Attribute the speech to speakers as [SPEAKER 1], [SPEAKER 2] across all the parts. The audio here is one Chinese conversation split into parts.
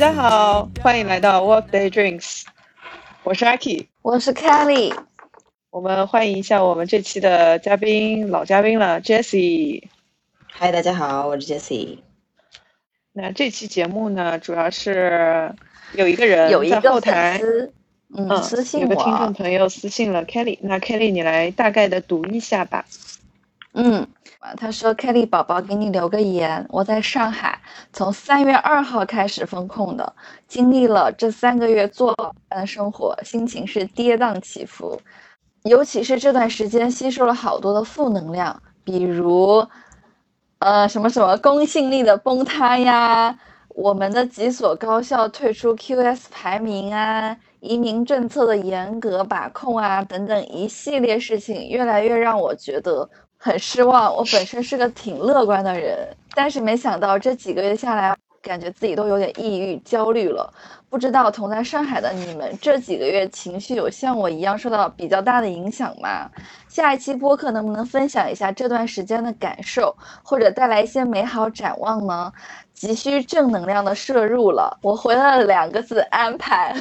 [SPEAKER 1] 大家好，欢迎来到 Workday Drinks，我是 Aki，
[SPEAKER 2] 我是 Kelly，
[SPEAKER 1] 我们欢迎一下我们这期的嘉宾，老嘉宾了，Jessie。
[SPEAKER 3] 嗨，大家好，我是 Jessie。
[SPEAKER 1] 那这期节目呢，主要是有一个人
[SPEAKER 2] 有一
[SPEAKER 1] 在后台，
[SPEAKER 2] 嗯，私信
[SPEAKER 1] 有个听众朋友私信了 Kelly，那 Kelly 你来大概的读一下吧。
[SPEAKER 2] 嗯，他说 Kelly 宝宝给你留个言，我在上海，从三月二号开始封控的，经历了这三个月坐牢般的生活，心情是跌宕起伏，尤其是这段时间吸收了好多的负能量，比如，呃，什么什么公信力的崩塌呀，我们的几所高校退出 QS 排名啊，移民政策的严格把控啊，等等一系列事情，越来越让我觉得。很失望，我本身是个挺乐观的人，但是没想到这几个月下来，感觉自己都有点抑郁、焦虑了。不知道同在上海的你们这几个月情绪有像我一样受到比较大的影响吗？下一期播客能不能分享一下这段时间的感受，或者带来一些美好展望呢？急需正能量的摄入了，我回了两个字：安排。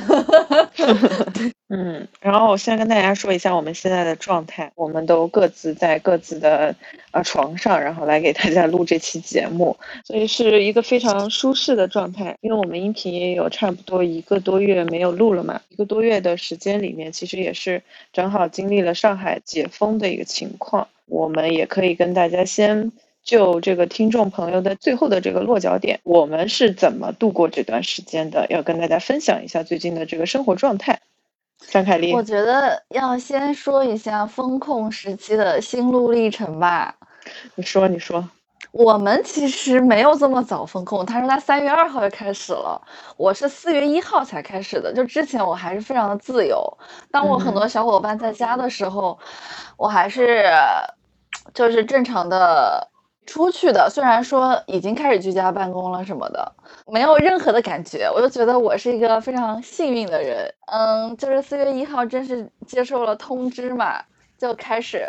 [SPEAKER 1] 嗯，然后我先跟大家说一下我们现在的状态，我们都各自在各自的呃床上，然后来给大家录这期节目，所以是一个非常舒适的状态。因为我们音频也有差不多一个多月没有录了嘛，一个多月的时间里面，其实也是正好经历了上海解封的一个情况，我们也可以跟大家先。就这个听众朋友的最后的这个落脚点，我们是怎么度过这段时间的？要跟大家分享一下最近的这个生活状态。张凯丽，
[SPEAKER 2] 我觉得要先说一下风控时期的心路历程吧。
[SPEAKER 1] 你说，你说。
[SPEAKER 2] 我们其实没有这么早风控，他说他三月二号就开始了，我是四月一号才开始的。就之前我还是非常的自由，当我很多小伙伴在家的时候，我还是就是正常的。出去的，虽然说已经开始居家办公了什么的，没有任何的感觉，我就觉得我是一个非常幸运的人。嗯，就是四月一号正式接受了通知嘛，就开始，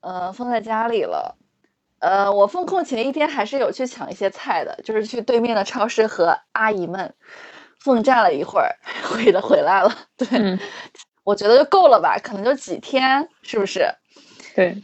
[SPEAKER 2] 呃，封在家里了。呃，我封控前一天还是有去抢一些菜的，就是去对面的超市和阿姨们奋战了一会儿，回的回来了。对，我觉得就够了吧，可能就几天，是不是？
[SPEAKER 1] 对。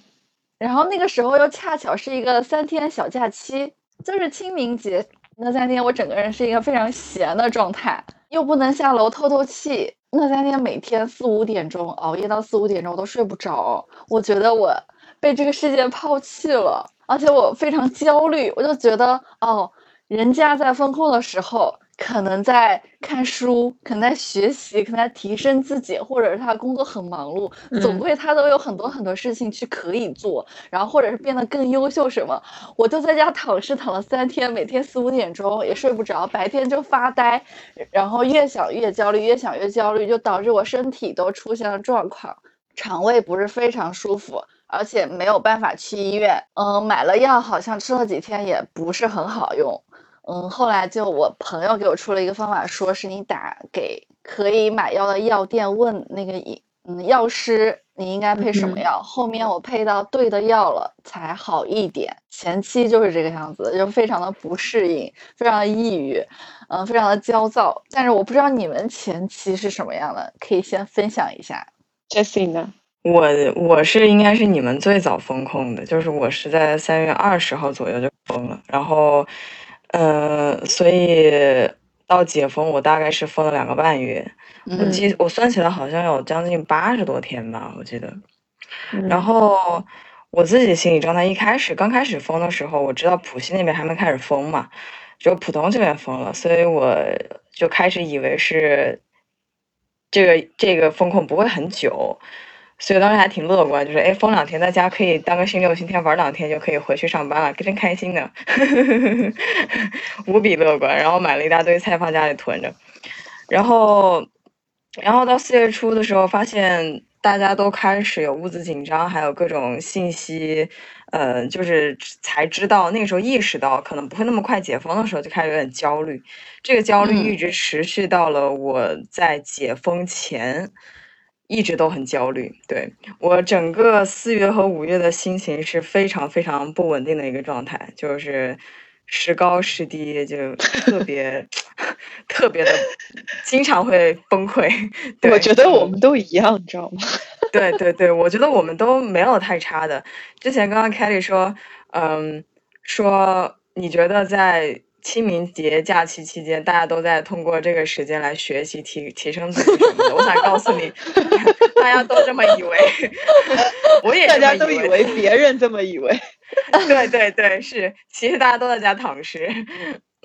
[SPEAKER 2] 然后那个时候又恰巧是一个三天小假期，就是清明节那三天，我整个人是一个非常闲的状态，又不能下楼透透气。那三天每天四五点钟熬夜到四五点钟，我都睡不着。我觉得我被这个世界抛弃了，而且我非常焦虑。我就觉得哦，人家在风控的时候。可能在看书，可能在学习，可能在提升自己，或者是他工作很忙碌，总归他都有很多很多事情去可以做，然后或者是变得更优秀什么。我就在家躺尸躺了三天，每天四五点钟也睡不着，白天就发呆，然后越想越焦虑，越想越焦虑，就导致我身体都出现了状况，肠胃不是非常舒服，而且没有办法去医院。嗯，买了药，好像吃了几天也不是很好用。嗯，后来就我朋友给我出了一个方法，说是你打给可以买药的药店问那个嗯药师你应该配什么药。后面我配到对的药了才好一点，前期就是这个样子，就非常的不适应，非常的抑郁，嗯，非常的焦躁。但是我不知道你们前期是什么样的，可以先分享一下。
[SPEAKER 1] Jessie 呢？
[SPEAKER 3] 我我是应该是你们最早封控的，就是我是在三月二十号左右就封了，然后。嗯，所以到解封，我大概是封了两个半月。我记，我算起来好像有将近八十多天吧，我记得。然后我自己心理状态，一开始刚开始封的时候，我知道浦西那边还没开始封嘛，只有浦东这边封了，所以我就开始以为是这个这个风控不会很久。所以当时还挺乐观，就是哎，封两天在家可以当个星期六星期天玩两天就可以回去上班了，真开心的，无比乐观。然后买了一大堆菜放家里囤着，然后，然后到四月初的时候，发现大家都开始有物资紧张，还有各种信息，呃，就是才知道那个时候意识到可能不会那么快解封的时候，就开始有点焦虑。这个焦虑一直持续到了我在解封前。一直都很焦虑，对我整个四月和五月的心情是非常非常不稳定的一个状态，就是时高时低，就特别 特别的，经常会崩溃。
[SPEAKER 1] 对我觉得我们都一样，你知道吗？
[SPEAKER 3] 对对对，我觉得我们都没有太差的。之前刚刚 Kelly 说，嗯，说你觉得在清明节假期期间，大家都在通过这个时间来学习提提升自己什么的。我想告诉你，大家都这么以为，我也
[SPEAKER 1] 大家都以为别人这么以为。
[SPEAKER 3] 对对对，是，其实大家都在家躺尸。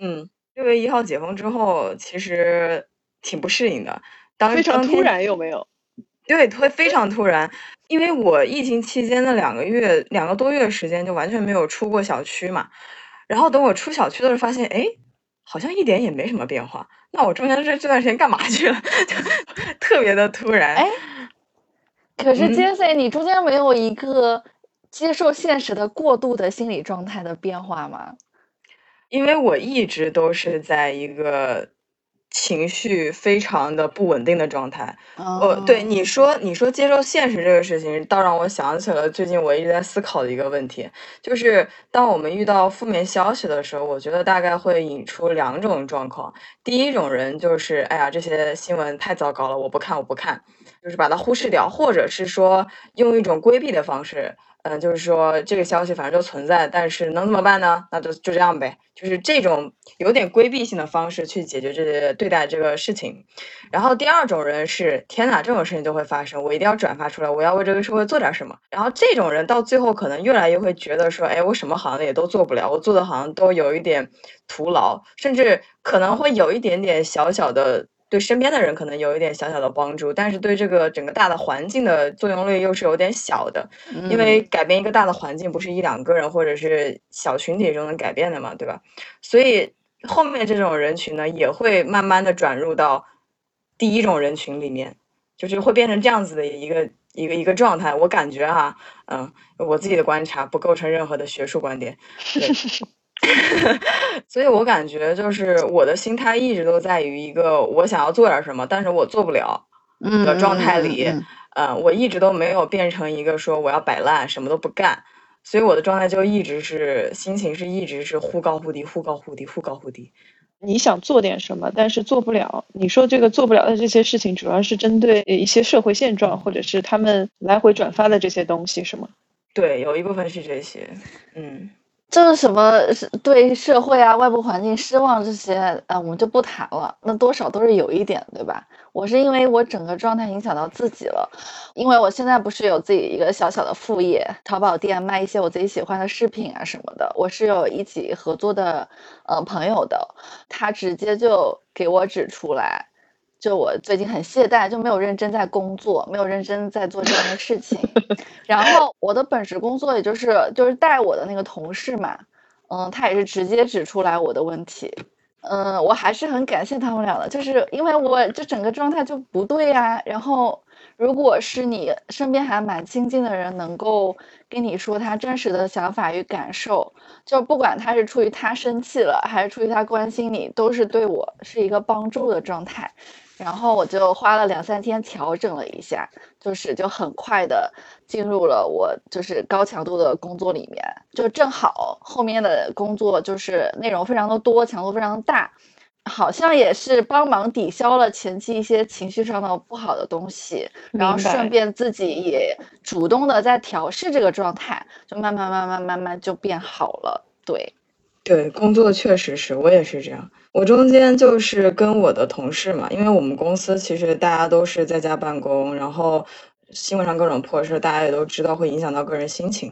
[SPEAKER 3] 嗯，六月一号解封之后，其实挺不适应的。当
[SPEAKER 1] 非常突然，有没有？
[SPEAKER 3] 对，会非常突然，因为我疫情期间的两个月、两个多月时间就完全没有出过小区嘛，然后等我出小区的时候，发现哎，好像一点也没什么变化。那我中间这这段时间干嘛去了？特别的突然。
[SPEAKER 2] 哎，可是杰森，你中间没有一个接受现实的过度的心理状态的变化吗？
[SPEAKER 3] 因为我一直都是在一个。情绪非常的不稳定的状态，哦，对你说，你说接受现实这个事情，倒让我想起了最近我一直在思考的一个问题，就是当我们遇到负面消息的时候，我觉得大概会引出两种状况。第一种人就是，哎呀，这些新闻太糟糕了，我不看，我不看，就是把它忽视掉，或者是说用一种规避的方式。嗯，就是说这个消息反正就存在，但是能怎么办呢？那就就这样呗，就是这种有点规避性的方式去解决这些对待这个事情。然后第二种人是，天哪，这种事情就会发生，我一定要转发出来，我要为这个社会做点什么。然后这种人到最后可能越来越会觉得说，哎，我什么好像也都做不了，我做的好像都有一点徒劳，甚至可能会有一点点小小的。对身边的人可能有一点小小的帮助，但是对这个整个大的环境的作用力又是有点小的，因为改变一个大的环境不是一两个人或者是小群体就能改变的嘛，对吧？所以后面这种人群呢，也会慢慢的转入到第一种人群里面，就是会变成这样子的一个一个一个状态。我感觉哈，嗯，我自己的观察不构成任何的学术观点。所以，我感觉就是我的心态一直都在于一个我想要做点什么，但是我做不了的状态里。嗯，我一直都没有变成一个说我要摆烂，什么都不干。所以我的状态就一直是心情是一直是忽高忽低，忽高忽低，忽高忽低。
[SPEAKER 1] 你想做点什么，但是做不了。你说这个做不了的这些事情，主要是针对一些社会现状，或者是他们来回转发的这些东西，是吗？
[SPEAKER 3] 对，有一部分是这些。嗯。
[SPEAKER 2] 就是什么是对社会啊、外部环境失望这些，啊，我们就不谈了。那多少都是有一点，对吧？我是因为我整个状态影响到自己了，因为我现在不是有自己一个小小的副业，淘宝店卖一些我自己喜欢的饰品啊什么的。我是有一起合作的，呃，朋友的，他直接就给我指出来。就我最近很懈怠，就没有认真在工作，没有认真在做这样的事情。然后我的本职工作也就是就是带我的那个同事嘛，嗯，他也是直接指出来我的问题。嗯，我还是很感谢他们俩的，就是因为我这整个状态就不对呀。然后如果是你身边还蛮亲近的人，能够跟你说他真实的想法与感受，就不管他是出于他生气了，还是出于他关心你，都是对我是一个帮助的状态。然后我就花了两三天调整了一下，就是就很快的进入了我就是高强度的工作里面，就正好后面的工作就是内容非常的多，强度非常大，好像也是帮忙抵消了前期一些情绪上的不好的东西，然后顺便自己也主动的在调试这个状态，就慢慢慢慢慢慢就变好了。对，
[SPEAKER 3] 对，工作确实是我也是这样。我中间就是跟我的同事嘛，因为我们公司其实大家都是在家办公，然后新闻上各种破事，大家也都知道会影响到个人心情，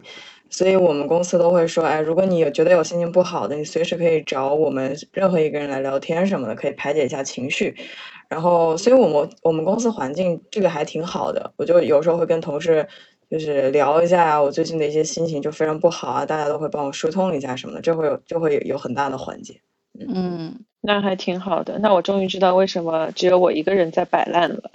[SPEAKER 3] 所以我们公司都会说，哎，如果你有觉得有心情不好的，你随时可以找我们任何一个人来聊天什么的，可以排解一下情绪。然后，所以我们我们公司环境这个还挺好的，我就有时候会跟同事就是聊一下我最近的一些心情就非常不好啊，大家都会帮我疏通一下什么的，这会有就会有很大的缓解。
[SPEAKER 2] 嗯，
[SPEAKER 1] 那还挺好的。那我终于知道为什么只有我一个人在摆烂了，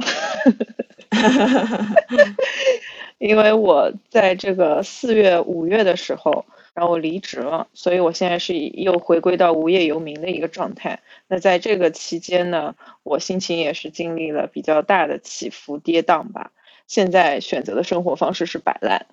[SPEAKER 1] 因为我在这个四月、五月的时候，然后我离职了，所以我现在是又回归到无业游民的一个状态。那在这个期间呢，我心情也是经历了比较大的起伏跌宕吧。现在选择的生活方式是摆烂，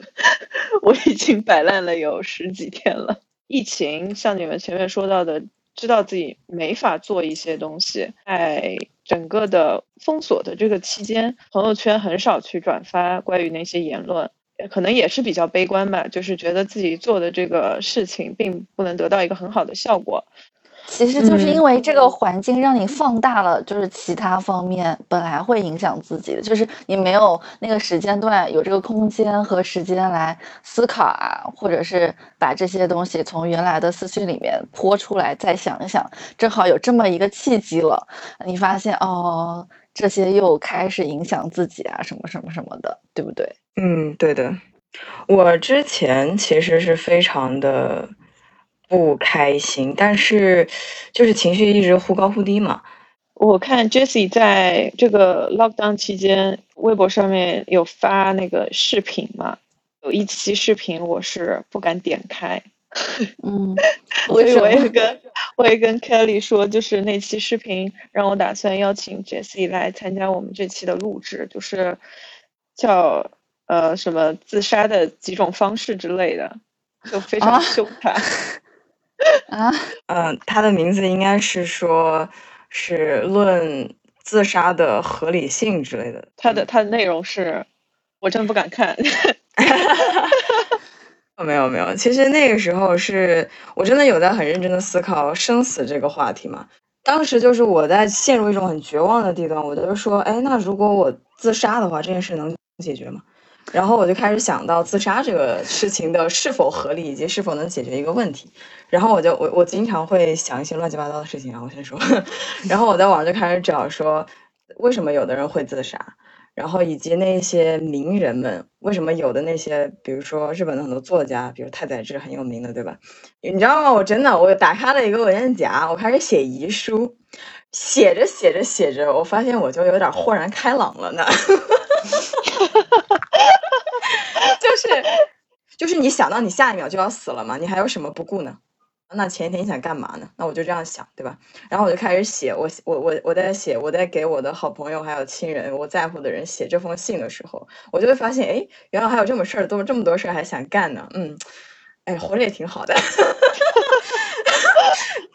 [SPEAKER 1] 我已经摆烂了有十几天了。疫情像你们前面说到的，知道自己没法做一些东西，在整个的封锁的这个期间，朋友圈很少去转发关于那些言论，可能也是比较悲观吧，就是觉得自己做的这个事情并不能得到一个很好的效果。
[SPEAKER 2] 其实就是因为这个环境让你放大了，就是其他方面本来会影响自己的，就是你没有那个时间段有这个空间和时间来思考啊，或者是把这些东西从原来的思绪里面泼出来，再想一想，正好有这么一个契机了，你发现哦，这些又开始影响自己啊，什么什么什么的，对不对？
[SPEAKER 3] 嗯，对的。我之前其实是非常的。不开心，但是就是情绪一直忽高忽低嘛。
[SPEAKER 1] 我看 Jessie 在这个 lockdown 期间，微博上面有发那个视频嘛，有一期视频我是不敢点开。
[SPEAKER 2] 嗯，
[SPEAKER 1] 所以我也跟我也跟 Kelly 说，就是那期视频让我打算邀请 Jessie 来参加我们这期的录制，就是叫呃什么自杀的几种方式之类的，就非常凶残。
[SPEAKER 2] 啊，
[SPEAKER 3] 嗯，他的名字应该是说，是论自杀的合理性之类的。
[SPEAKER 1] 他的他的内容是，我真不敢看。
[SPEAKER 3] 没有没有，其实那个时候是我真的有在很认真的思考生死这个话题嘛。当时就是我在陷入一种很绝望的地段，我就说，哎，那如果我自杀的话，这件事能解决吗？然后我就开始想到自杀这个事情的是否合理，以及是否能解决一个问题。然后我就我我经常会想一些乱七八糟的事情啊，我先说。然后我在网上就开始找说，为什么有的人会自杀，然后以及那些名人们为什么有的那些，比如说日本的很多作家，比如太宰治很有名的，对吧？你知道吗？我真的我打开了一个文件夹，我开始写遗书，写着写着写着，我发现我就有点豁然开朗了呢。就是就是你想到你下一秒就要死了嘛，你还有什么不顾呢？那前一天你想干嘛呢？那我就这样想，对吧？然后我就开始写，我我我我在写，我在给我的好朋友还有亲人我在乎的人写这封信的时候，我就会发现，哎，原来还有这么事儿，都这么多事儿还想干呢。嗯，哎，活着也挺好的。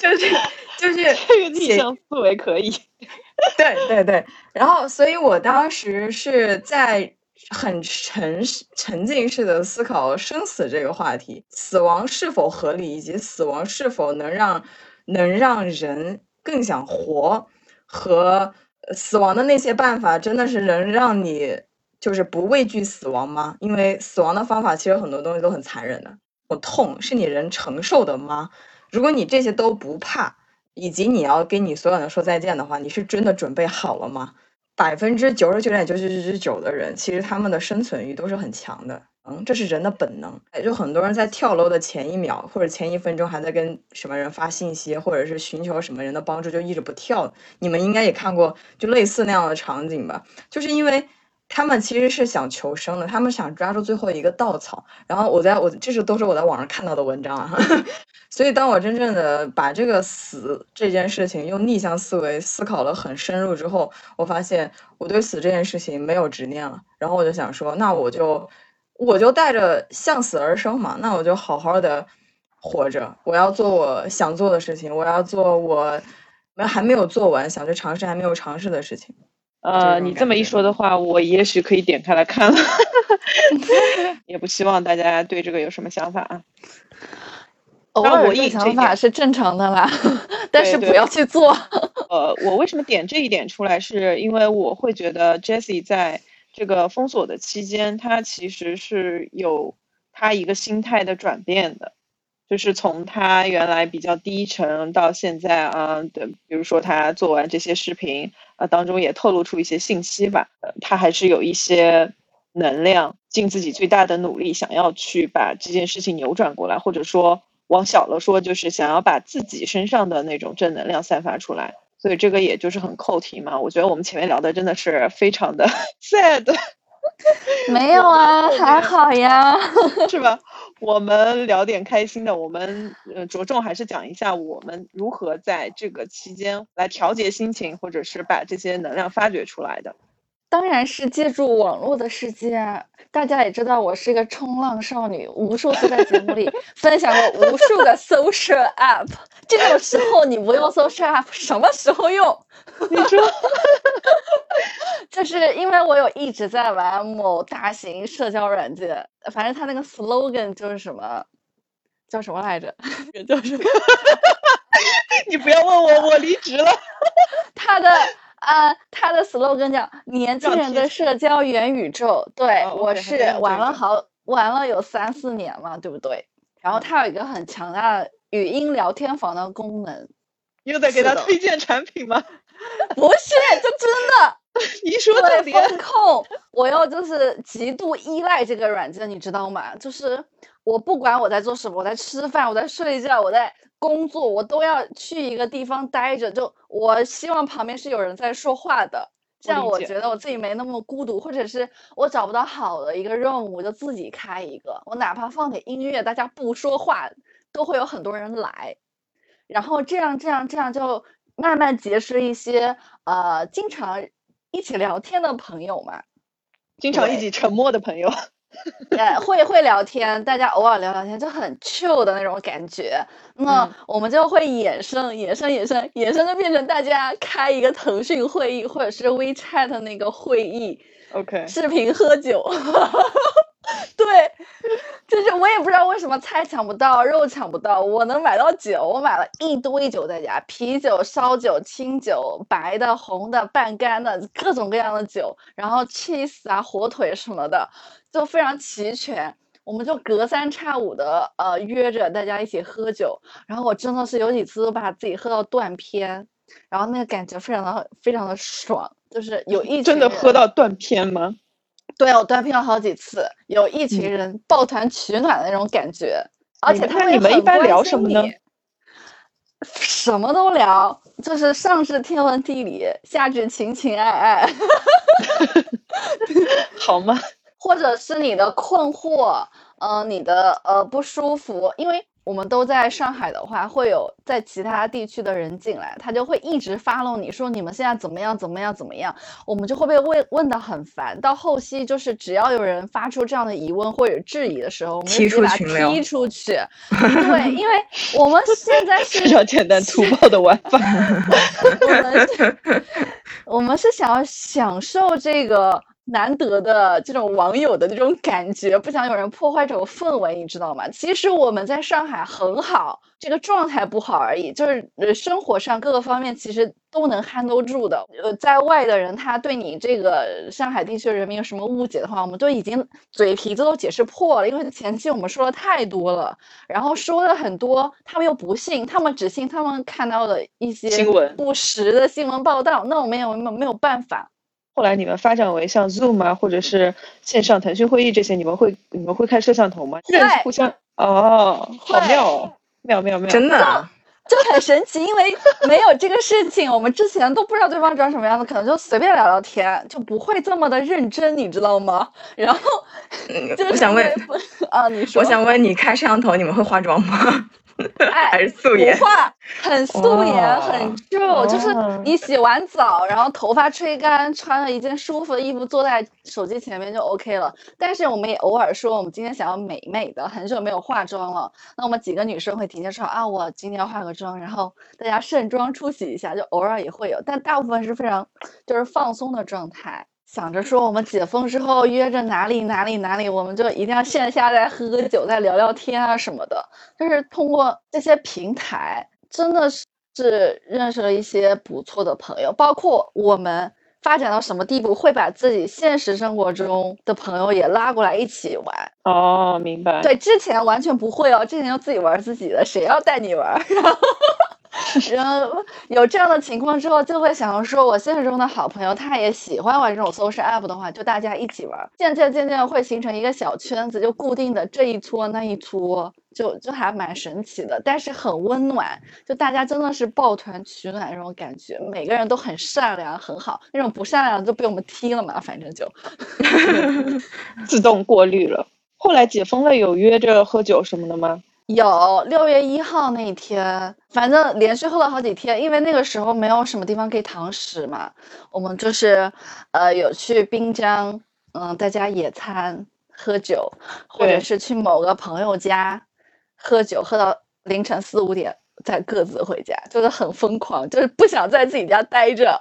[SPEAKER 3] 就是 就是
[SPEAKER 1] 这个逆向思维可以。
[SPEAKER 3] 对对对，然后所以我当时是在。很沉沉浸式的思考生死这个话题，死亡是否合理，以及死亡是否能让能让人更想活，和死亡的那些办法，真的是能让你就是不畏惧死亡吗？因为死亡的方法其实很多东西都很残忍的，我痛是你人承受的吗？如果你这些都不怕，以及你要跟你所有人说再见的话，你是真的准备好了吗？百分之九十九点九九九九九的人，其实他们的生存欲都是很强的，嗯，这是人的本能。也就很多人在跳楼的前一秒或者前一分钟，还在跟什么人发信息，或者是寻求什么人的帮助，就一直不跳。你们应该也看过，就类似那样的场景吧？就是因为他们其实是想求生的，他们想抓住最后一个稻草。然后我在我这是都是我在网上看到的文章啊。所以，当我真正的把这个死这件事情用逆向思维思考了很深入之后，我发现我对死这件事情没有执念了。然后我就想说，那我就我就带着向死而生嘛，那我就好好的活着。我要做我想做的事情，我要做我没还没有做完想去尝试还没有尝试的事情。
[SPEAKER 1] 呃，你这么一说的话，我也许可以点开来看了。也不希望大家对这个有什么想法啊。
[SPEAKER 2] 偶尔有想法是正常的啦，但是不要去做。
[SPEAKER 1] 呃，我为什么点这一点出来，是因为我会觉得 Jessie 在这个封锁的期间，他其实是有他一个心态的转变的，就是从他原来比较低沉到现在啊，对，比如说他做完这些视频啊，当中也透露出一些信息吧，呃，他还是有一些能量，尽自己最大的努力，想要去把这件事情扭转过来，或者说。往小了说，就是想要把自己身上的那种正能量散发出来，所以这个也就是很扣题嘛。我觉得我们前面聊的真的是非常的 sad，
[SPEAKER 2] 没有啊，还好呀，
[SPEAKER 1] 是吧？我们聊点开心的，我们呃着重还是讲一下我们如何在这个期间来调节心情，或者是把这些能量发掘出来的。
[SPEAKER 2] 当然是借助网络的世界啊！大家也知道，我是一个冲浪少女，无数次在节目里 分享过无数个 social app。这种时候你不用 social app，什么时候用？
[SPEAKER 1] 你说，
[SPEAKER 2] 就是因为我有一直在玩某大型社交软件，反正它那个 slogan 就是什么，叫什么来着？叫什么，
[SPEAKER 1] 你不要问我，我离职了。
[SPEAKER 2] 它的。啊，他的 slogan 叫“年轻人的社交元宇宙”。对，我是玩了好玩了有三四年了，对不对？然后它有一个很强大的语音聊天房的功能。
[SPEAKER 1] 又在给他推荐产品吗？
[SPEAKER 2] 不是，这真的。
[SPEAKER 1] 你说
[SPEAKER 2] 的风控，我又就是极度依赖这个软件，你知道吗？就是我不管我在做什么，我在吃饭，我在睡觉，我在。工作我都要去一个地方待着，就我希望旁边是有人在说话的，这样我觉得我自己没那么孤独，或者是我找不到好的一个任务，我就自己开一个，我哪怕放点音乐，大家不说话，都会有很多人来，然后这样这样这样就慢慢结识一些呃经常一起聊天的朋友嘛，
[SPEAKER 1] 经常一起沉默的朋友。
[SPEAKER 2] 呃，会会聊天，大家偶尔聊聊天就很 chill 的那种感觉。那我们就会衍生、衍生、衍生、衍生，就变成大家开一个腾讯会议，或者是 WeChat 那个会议
[SPEAKER 1] ，OK，
[SPEAKER 2] 视频喝酒。对，就是我也不知道为什么菜抢不到，肉抢不到，我能买到酒，我买了一堆酒在家，啤酒、烧酒、清酒、白的、红的、半干的，各种各样的酒，然后 cheese 啊、火腿什么的。就非常齐全，我们就隔三差五的呃约着大家一起喝酒，然后我真的是有几次都把自己喝到断片，然后那个感觉非常的非常的爽，就是有一
[SPEAKER 1] 真的喝到断片吗？
[SPEAKER 2] 对，我断片了好几次，有一群人抱团取暖的那种感觉，而且他们
[SPEAKER 1] 你们一般聊什么呢？
[SPEAKER 2] 什么都聊，就是上至天文地理，下至情情爱爱，
[SPEAKER 1] 好吗？
[SPEAKER 2] 或者是你的困惑，呃，你的呃不舒服，因为我们都在上海的话，会有在其他地区的人进来，他就会一直发弄你说你们现在怎么样怎么样怎么样，我们就会被问问的很烦。到后期就是只要有人发出这样的疑问或者质疑的时候，我们就直接把他踢出去。对，因为我们现在是
[SPEAKER 1] 非常简单粗暴的玩法。
[SPEAKER 2] 我们是，我们是想要享受这个。难得的这种网友的那种感觉，不想有人破坏这种氛围，你知道吗？其实我们在上海很好，这个状态不好而已，就是呃生活上各个方面其实都能 handle 住的。呃，在外的人他对你这个上海地区人民有什么误解的话，我们都已经嘴皮子都解释破了，因为前期我们说的太多了，然后说了很多，他们又不信，他们只信他们看到的一些
[SPEAKER 1] 新闻
[SPEAKER 2] 不实的新闻报道，那我们也没有没有办法。
[SPEAKER 1] 后来你们发展为像 Zoom 啊，或者是线上腾讯会议这些，你们会你们会开摄像头吗？
[SPEAKER 2] 对，
[SPEAKER 1] 互相哦，好妙哦，妙妙妙，
[SPEAKER 3] 真的
[SPEAKER 2] 就很神奇，因为没有这个事情，我们之前都不知道对方长什么样子，可能就随便聊聊天，就不会这么的认真，你知道吗？然后，
[SPEAKER 3] 我想问
[SPEAKER 2] 啊，你说，
[SPEAKER 3] 我想问你开摄像头，你们会化妆吗？还是素
[SPEAKER 2] 颜，不化，很素颜，很就就是你洗完澡，然后头发吹干，穿了一件舒服的衣服，坐在手机前面就 OK 了。但是我们也偶尔说，我们今天想要美美的，很久没有化妆了。那我们几个女生会提前说啊，我今天要化个妆，然后大家盛装出席一下，就偶尔也会有，但大部分是非常就是放松的状态。想着说我们解封之后约着哪里哪里哪里，我们就一定要线下再喝个酒，再聊聊天啊什么的。就是通过这些平台，真的是认识了一些不错的朋友。包括我们发展到什么地步，会把自己现实生活中的朋友也拉过来一起玩。
[SPEAKER 1] 哦，明白。
[SPEAKER 2] 对，之前完全不会哦，之前就自己玩自己的，谁要带你玩？然后。然后有这样的情况之后，就会想要说，我现实中的好朋友他也喜欢玩这种 social app 的话，就大家一起玩，渐渐渐渐会形成一个小圈子，就固定的这一撮那一撮，就就还蛮神奇的，但是很温暖，就大家真的是抱团取暖那种感觉，每个人都很善良很好，那种不善良就被我们踢了嘛，反正就
[SPEAKER 1] 自动过滤了。后来解封了，有约着喝酒什么的吗？
[SPEAKER 2] 有六月一号那一天，反正连续喝了好几天，因为那个时候没有什么地方可以堂食嘛，我们就是呃有去滨江，嗯，在家野餐喝酒，或者是去某个朋友家喝酒，喝到凌晨四五点再各自回家，就是很疯狂，就是不想在自己家待着。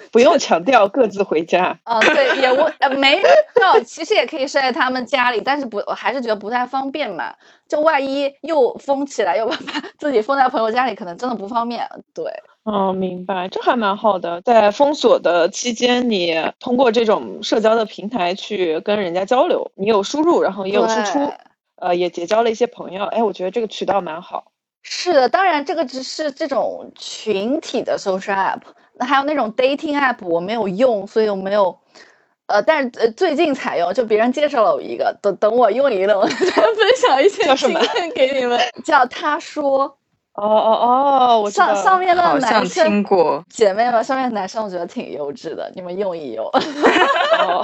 [SPEAKER 1] 不用强调各自回家。
[SPEAKER 2] 嗯，对，也我呃没有，其实也可以睡在他们家里，但是不，我还是觉得不太方便嘛。就万一又封起来，又把把自己封在朋友家里，可能真的不方便。对，
[SPEAKER 1] 哦，明白，这还蛮好的。在封锁的期间，你通过这种社交的平台去跟人家交流，你有输入，然后也有输出，呃，也结交了一些朋友。哎，我觉得这个渠道蛮好。
[SPEAKER 2] 是的，当然这个只是这种群体的 social app，那还有那种 dating app 我没有用，所以我没有。呃，但是呃，最近才用，就别人介绍了我一个，等等我用一用，再分享一些经
[SPEAKER 1] 叫什么
[SPEAKER 2] 验给你们。叫他说，
[SPEAKER 1] 哦哦哦，我
[SPEAKER 2] 上上面的男生
[SPEAKER 3] 听过。
[SPEAKER 2] 姐妹们，上面的男生我觉得挺优质的，你们用一用。
[SPEAKER 1] 哦，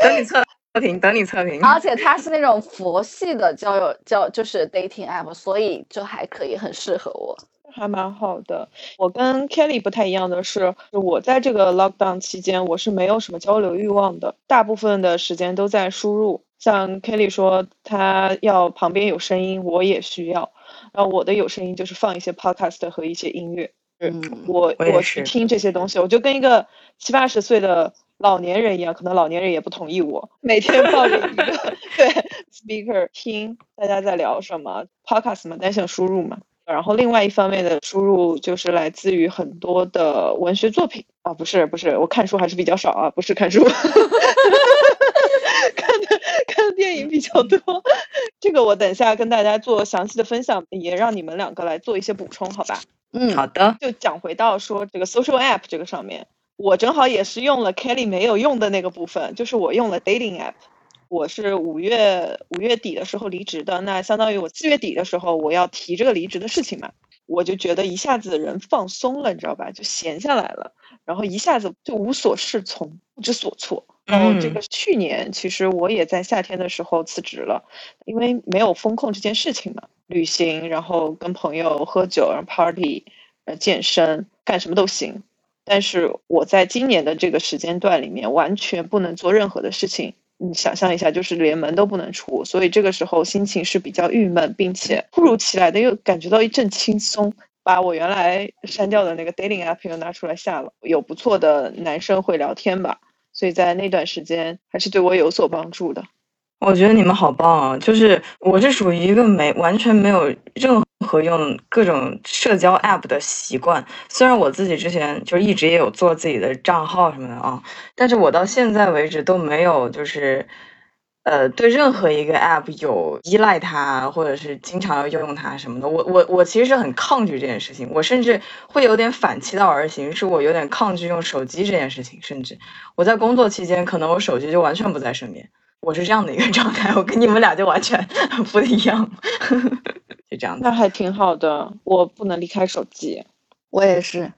[SPEAKER 3] 等你测评，等你测评。
[SPEAKER 2] 而且它是那种佛系的交友交，就是 dating app，所以就还可以，很适合我。
[SPEAKER 1] 还蛮好的。我跟 Kelly 不太一样的是，我在这个 lockdown 期间，我是没有什么交流欲望的，大部分的时间都在输入。像 Kelly 说，他要旁边有声音，我也需要。然后我的有声音就是放一些 podcast 和一些音乐。
[SPEAKER 2] 嗯，
[SPEAKER 1] 我
[SPEAKER 3] 我
[SPEAKER 1] 去听这些东西，我就跟一个七八十岁的老年人一样，可能老年人也不同意我，每天抱着一个 对 speaker 听大家在聊什么 podcast 嘛，单向输入嘛。然后另外一方面的输入就是来自于很多的文学作品啊，不是不是，我看书还是比较少啊，不是看书，看的看电影比较多。这个我等一下跟大家做详细的分享，也让你们两个来做一些补充，好吧？
[SPEAKER 2] 嗯，
[SPEAKER 3] 好的，
[SPEAKER 1] 就讲回到说这个 social app 这个上面，我正好也是用了 Kelly 没有用的那个部分，就是我用了 dating app。我是五月五月底的时候离职的，那相当于我四月底的时候我要提这个离职的事情嘛，我就觉得一下子人放松了，你知道吧？就闲下来了，然后一下子就无所适从，不知所措。然后这
[SPEAKER 3] 嗯
[SPEAKER 1] 个去年其实我也在夏天的时候辞职了，因为没有风控这件事情嘛，旅行，然后跟朋友喝酒，然后 party，呃，健身，干什么都行。但是我在今年的这个时间段里面，完全不能做任何的事情。你想象一下，就是连门都不能出，所以这个时候心情是比较郁闷，并且突如其来的又感觉到一阵轻松，把我原来删掉的那个 dating app 又拿出来下了。有不错的男生会聊天吧，所以在那段时间还是对我有所帮助的。
[SPEAKER 3] 我觉得你们好棒啊！就是我是属于一个没完全没有任何用各种社交 app 的习惯。虽然我自己之前就一直也有做自己的账号什么的啊，但是我到现在为止都没有就是呃对任何一个 app 有依赖它，或者是经常要用它什么的。我我我其实是很抗拒这件事情，我甚至会有点反其道而行，是我有点抗拒用手机这件事情。甚至我在工作期间，可能我手机就完全不在身边。我是这样的一个 状态，我跟你们俩就完全 不一样，就这样子。
[SPEAKER 1] 那还挺好的，我不能离开手机。
[SPEAKER 2] 我也是。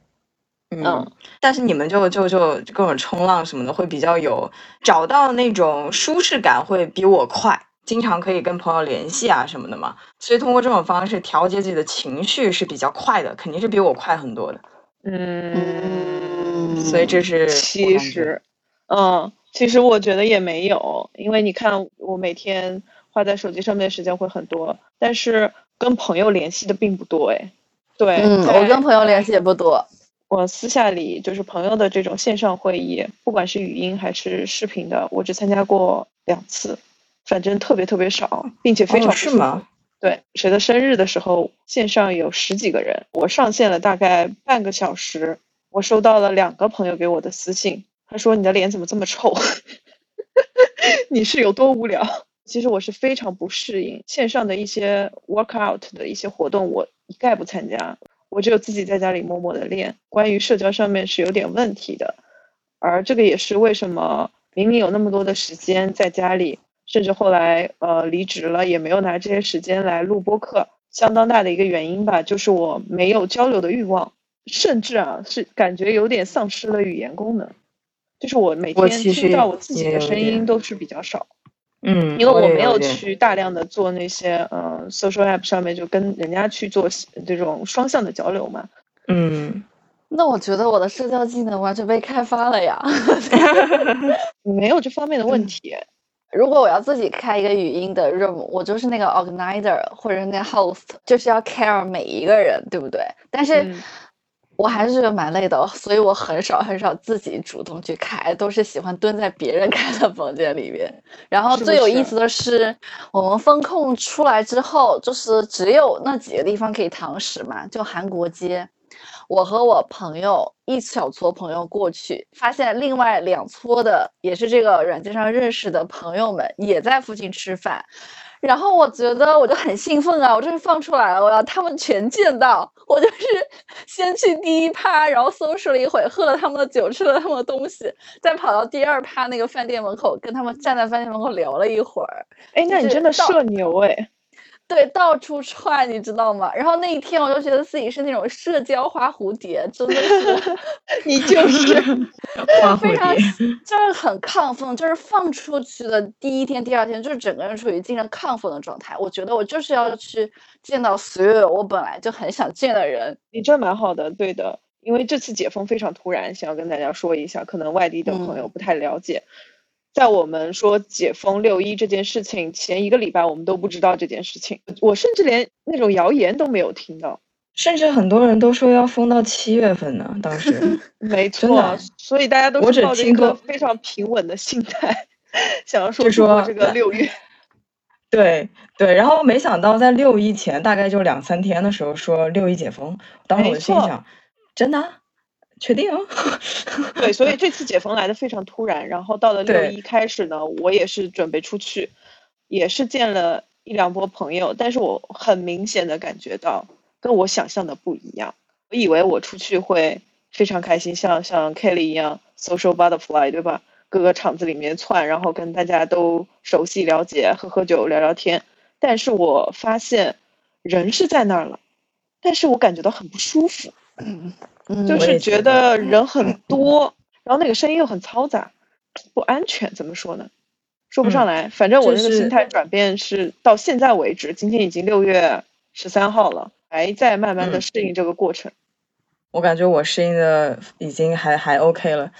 [SPEAKER 1] 嗯，
[SPEAKER 3] 但是你们就就就各种冲浪什么的，会比较有找到那种舒适感，会比我快。经常可以跟朋友联系啊什么的嘛，所以通过这种方式调节自己的情绪是比较快的，肯定是比我快很多的。
[SPEAKER 1] 嗯，
[SPEAKER 3] 所以这是我
[SPEAKER 1] 其实，嗯，其实我觉得也没有，因为你看我每天花在手机上面的时间会很多，但是跟朋友联系的并不多哎。对，
[SPEAKER 2] 嗯，我跟朋友联系也不多。
[SPEAKER 1] 我私下里就是朋友的这种线上会议，不管是语音还是视频的，我只参加过两次，反正特别特别少，并且非常
[SPEAKER 3] 哦
[SPEAKER 1] 不舒服
[SPEAKER 3] 是吗？
[SPEAKER 1] 对，谁的生日的时候，线上有十几个人，我上线了大概半个小时，我收到了两个朋友给我的私信，他说你的脸怎么这么臭？你是有多无聊？其实我是非常不适应线上的一些 workout 的一些活动，我一概不参加，我只有自己在家里默默的练。关于社交上面是有点问题的，而这个也是为什么明明有那么多的时间在家里，甚至后来呃离职了，也没有拿这些时间来录播课，相当大的一个原因吧，就是我没有交流的欲望，甚至啊是感觉有点丧失了语言功能，就是我每天
[SPEAKER 3] 我其实
[SPEAKER 1] 听到我自己的声音都是比较少。
[SPEAKER 3] 嗯，
[SPEAKER 1] 因为我没有去大量的做那些呃 social app 上面就跟人家去做这种双向的交流嘛。
[SPEAKER 3] 嗯，
[SPEAKER 2] 那我觉得我的社交技能完全被开发了呀。
[SPEAKER 1] 没有这方面的问题。
[SPEAKER 2] 如果我要自己开一个语音的 room，我就是那个 organizer 或者是那个 host，就是要 care 每一个人，对不对？但是
[SPEAKER 1] 嗯
[SPEAKER 2] 我还是觉得蛮累的，所以我很少很少自己主动去开，都是喜欢蹲在别人开的房间里面。然后最有意思的是，我们风控出来之后，就是只有那几个地方可以堂食嘛，就韩国街。我和我朋友一小撮朋友过去，发现另外两撮的也是这个软件上认识的朋友们也在附近吃饭，然后我觉得我就很兴奋啊，我这是放出来了，我要他们全见到。我就是 先去第一趴，然后搜拾了一会，喝了他们的酒，吃了他们的东西，再跑到第二趴那个饭店门口，跟他们站在饭店门口聊了一会儿。
[SPEAKER 1] 哎，那你真的社牛哎！
[SPEAKER 2] 对，到处窜，你知道吗？然后那一天我就觉得自己是那种社交花蝴蝶，真的是
[SPEAKER 1] 你就是
[SPEAKER 3] 花 蝴
[SPEAKER 2] 非常
[SPEAKER 3] 蝶，
[SPEAKER 2] 就是很亢奋，就是放出去的第一天、第二天，就是整个人处于精神亢奋的状态。我觉得我就是要去见到所有我本来就很想见的人。
[SPEAKER 1] 你这蛮好的，对的。因为这次解封非常突然，想要跟大家说一下，可能外地的朋友不太了解。在我们说解封六一这件事情前一个礼拜，我们都不知道这件事情，我甚至连那种谣言都没有听到。
[SPEAKER 3] 甚至很多人都说要封到七月份呢。当时，
[SPEAKER 1] 没错，所以大家都是抱着一个非常平稳的心态，想要说
[SPEAKER 3] 说
[SPEAKER 1] 这个六月。
[SPEAKER 3] 对对，然后没想到在六一前大概就两三天的时候说六一解封，当时我就心想，真的啊？确定哦？
[SPEAKER 1] 对，所以这次解封来的非常突然，然后到了六
[SPEAKER 3] 对
[SPEAKER 1] 一开始呢，我也是准备出去，也是见了一两波朋友，但是我很明显的感觉到跟我想象的不一样。我以为我出去会非常开心，像像 Kelly 一样 social butterfly，对吧？各个场子里面窜，然后跟大家都熟悉了解，喝喝酒聊聊天。但是我发现人是在那儿了，但是我感觉到很不舒服。
[SPEAKER 2] 嗯，
[SPEAKER 1] 就是觉得人很多，然后那个声音又很嘈杂，不安全。怎么说呢？说不上
[SPEAKER 3] 嗯
[SPEAKER 1] 来。反正我那个心态转变是到现在为止，今天已经六月十三号了，还在慢慢的
[SPEAKER 3] 嗯
[SPEAKER 1] 适应这个过程。
[SPEAKER 3] 我感觉我适应的已经还还 OK 了。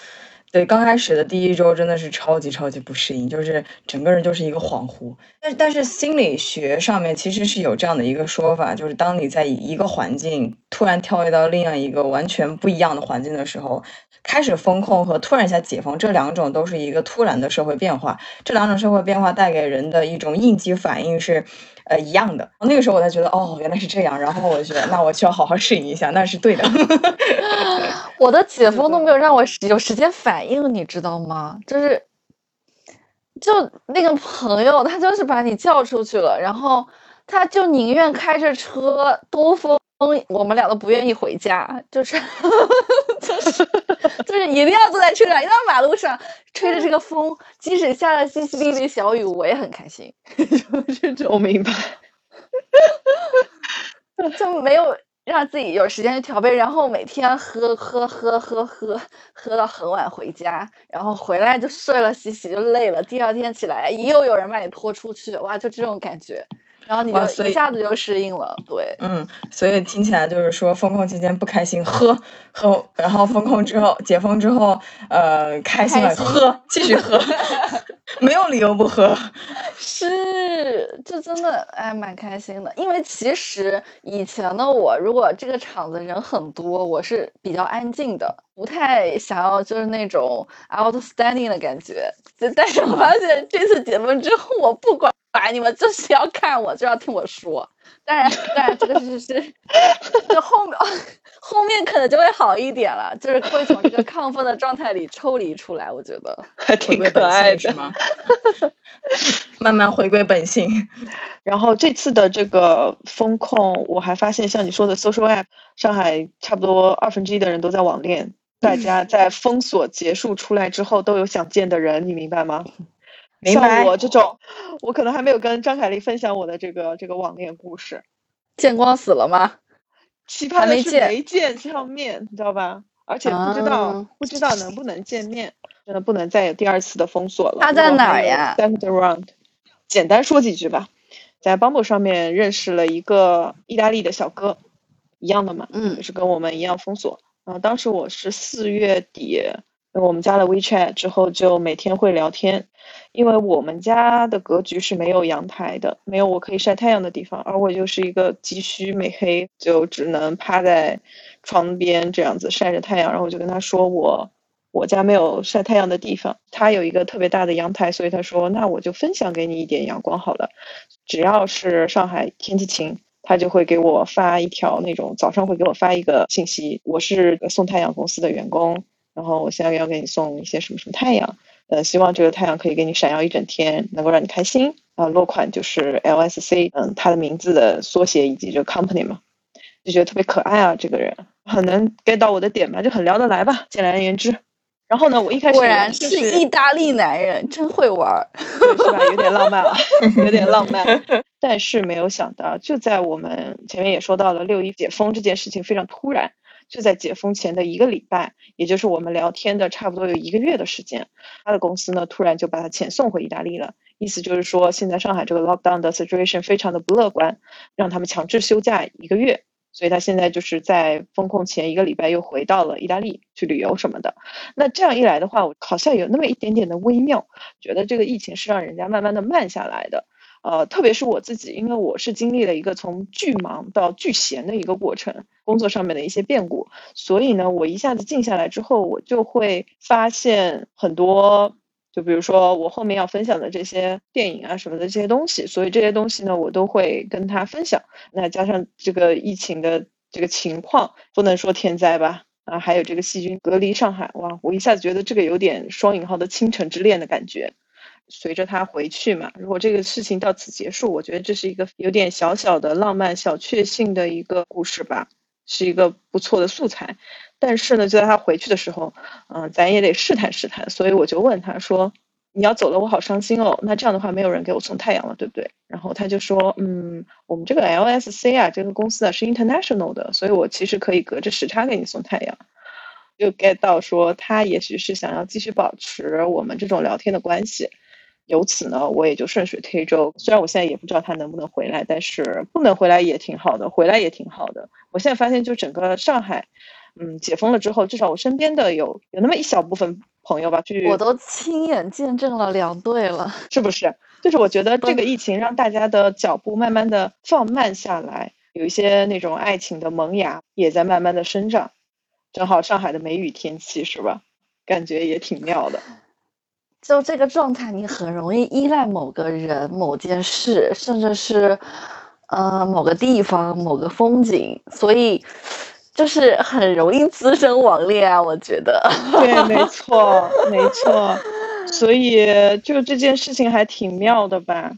[SPEAKER 3] 对，刚开始的第一周真的是超级超级不适应，就是整个人就是一个恍惚。但但是心理学上面其实是有这样的一个说法，就是当你在一个环境突然跳跃到另外一个完全不一样的环境的时候，开始风控和突然一下解封这两种都是一个突然的社会变化，这两种社会变化带给人的一种应激反应是。呃，一样的。那个时候我才觉得，哦，原来是这样。然后我就觉得，那我需要好好适应一下，那是对的。
[SPEAKER 2] 我的解 封都没有让我有时间反应，你知道吗？就是，就那个朋友，他就是把你叫出去了，然后他就宁愿开着车兜风，我们俩都不愿意回家，就是就是就是一定要坐在车上，一定要马路上吹着这个风，即使下了淅淅沥沥小雨，我也很开心，就 是这种
[SPEAKER 1] 我明白。
[SPEAKER 2] 就没有让自己有时间去调配，然后每天喝喝喝喝喝喝到很晚回家，然后回来就睡了洗洗就累了，第二天起来又有人把你拖出去，哇，就这种感觉，然后你就
[SPEAKER 3] 哇所以
[SPEAKER 2] 一下子就适应了，对。
[SPEAKER 3] 嗯，所以听起来就是说，封控期间不开心，喝喝，然后封控之后，解封之后，呃，开心了，
[SPEAKER 2] 开心
[SPEAKER 3] 喝，继续喝，没有理由不喝。
[SPEAKER 2] 是，就真的哎，蛮开心的。因为其实以前的我，如果这个场子人很多，我是比较安静的，不太想要就是那种 outstanding 的感觉。就但是我发现这次解封之后，我不管你们就是要看我，就要听我说。当然，当然这个是是，就后面后面可能就会好一点了，就是会从这个亢奋的状态里抽离出来。我觉得。
[SPEAKER 3] 回
[SPEAKER 1] 还挺
[SPEAKER 3] 归本
[SPEAKER 1] 可爱的。
[SPEAKER 3] 性是吗？慢慢回归本性。
[SPEAKER 1] 然后这次的这个风控，我还发现像你说的 social app，上海差不多二分之一的人都在网恋，大家在封锁结束出来之后都有想见的人，你明白吗？像我这种，我可能还没有跟张凯丽分享我的这个这个网恋故事。
[SPEAKER 2] 见光死了吗？
[SPEAKER 1] 奇葩的是
[SPEAKER 2] 没见
[SPEAKER 1] 没见上面，你知道吧？而且不知道、
[SPEAKER 2] 啊
[SPEAKER 1] 不知道能不能见面，真的不能再有第二次的封锁了。
[SPEAKER 2] 他在哪儿呀
[SPEAKER 1] Second round 简单说几句吧。在 Bumble 上面认识了一个意大利的小哥，一样的嘛，
[SPEAKER 2] 嗯
[SPEAKER 1] 就是跟我们一样封锁。呃，当时我是四月底，我们加了 WeChat 之后就每天会聊天，因为我们家的格局是没有阳台的，没有我可以晒太阳的地方，而我就是一个急需美黑，就只能趴在床边这样子晒着太阳。然后我就跟他说我我家没有晒太阳的地方，他有一个特别大的阳台，所以他说那我就分享给你一点阳光好了。只要是上海天气晴，他就会给我发一条那种早上会给我发一个信息，我是送太阳公司的员工，然后我现在要给你送一些什么什么太阳，呃，希望这个太阳可以给你闪耀一整天，能够让你开心。啊、落款就是 LSC，嗯，他的名字的缩写以及这个 company 嘛，就觉得特别可爱啊，这个人很能 get 到我的点吧，就很聊得来吧，简而言之。然后呢，我一开始
[SPEAKER 2] 果然
[SPEAKER 1] 是
[SPEAKER 2] 意大利男人，真会玩儿。
[SPEAKER 1] 是吧？有点浪漫啊，有点浪漫。但是没有想到，就在我们前面也说到了六一解封这件事情非常突然，就在解封前的一个礼拜，也就是我们聊天的差不多有一个月的时间，他的公司呢突然就把他遣送回意大利了。意思就是说，现在上海这个 lockdown 的 situation 非常的不乐观，让他们强制休假一个月。所以他现在就是在封控前一个礼拜又回到了意大利去旅游什么的。那这样一来的话，我好像有那么一点点的微妙，觉得这个疫情是让人家慢慢的慢下来的。呃，特别是我自己，因为我是经历了一个从巨忙到巨闲的一个过程，工作上面的一些变故，所以呢，我一下子静下来之后，我就会发现很多。就比如说我后面要分享的这些电影啊什么的这些东西，所以这些东西呢，我都会跟他分享。那加上这个疫情的这个情况，不能说天灾吧，啊，还有这个细菌隔离上海，哇，我一下子觉得这个有点双引号的倾城之恋的感觉。随着他回去嘛，如果这个事情到此结束，我觉得这是一个有点小小的浪漫、小确幸的一个故事吧，是一个不错的素材。但是呢，就在他回去的时候，嗯、咱也得试探试探，所以我就问他说：“你要走了，我好伤心哦。那这样的话，没有人给我送太阳了，对不对？”然后他就说：“嗯，我们这个 LSC 啊，这个公司啊是 international 的，所以我其实可以隔着时差给你送太阳。”就 get 到说他也许是想要继续保持我们这种聊天的关系。由此呢，我也就顺水推舟。虽然我现在也不知道他能不能回来，但是不能回来也挺好的，回来也挺好的。我现在发现，就整个上海，嗯，解封了之后，至少我身边的有有那么一小部分朋友吧，去
[SPEAKER 2] 我都亲眼见证了两对了。
[SPEAKER 1] 是不是？就是我觉得这个疫情让大家的脚步慢慢的放慢下来，有一些那种爱情的萌芽也在慢慢的生长。正好上海的梅雨天气是吧？感觉也挺妙的。
[SPEAKER 2] 就这个状态，你很容易依赖某个人、某件事，甚至是呃某个地方、某个风景，所以就是很容易滋生网恋啊。我觉得，
[SPEAKER 1] 对，没错，没错。所以就这件事情还挺妙的吧？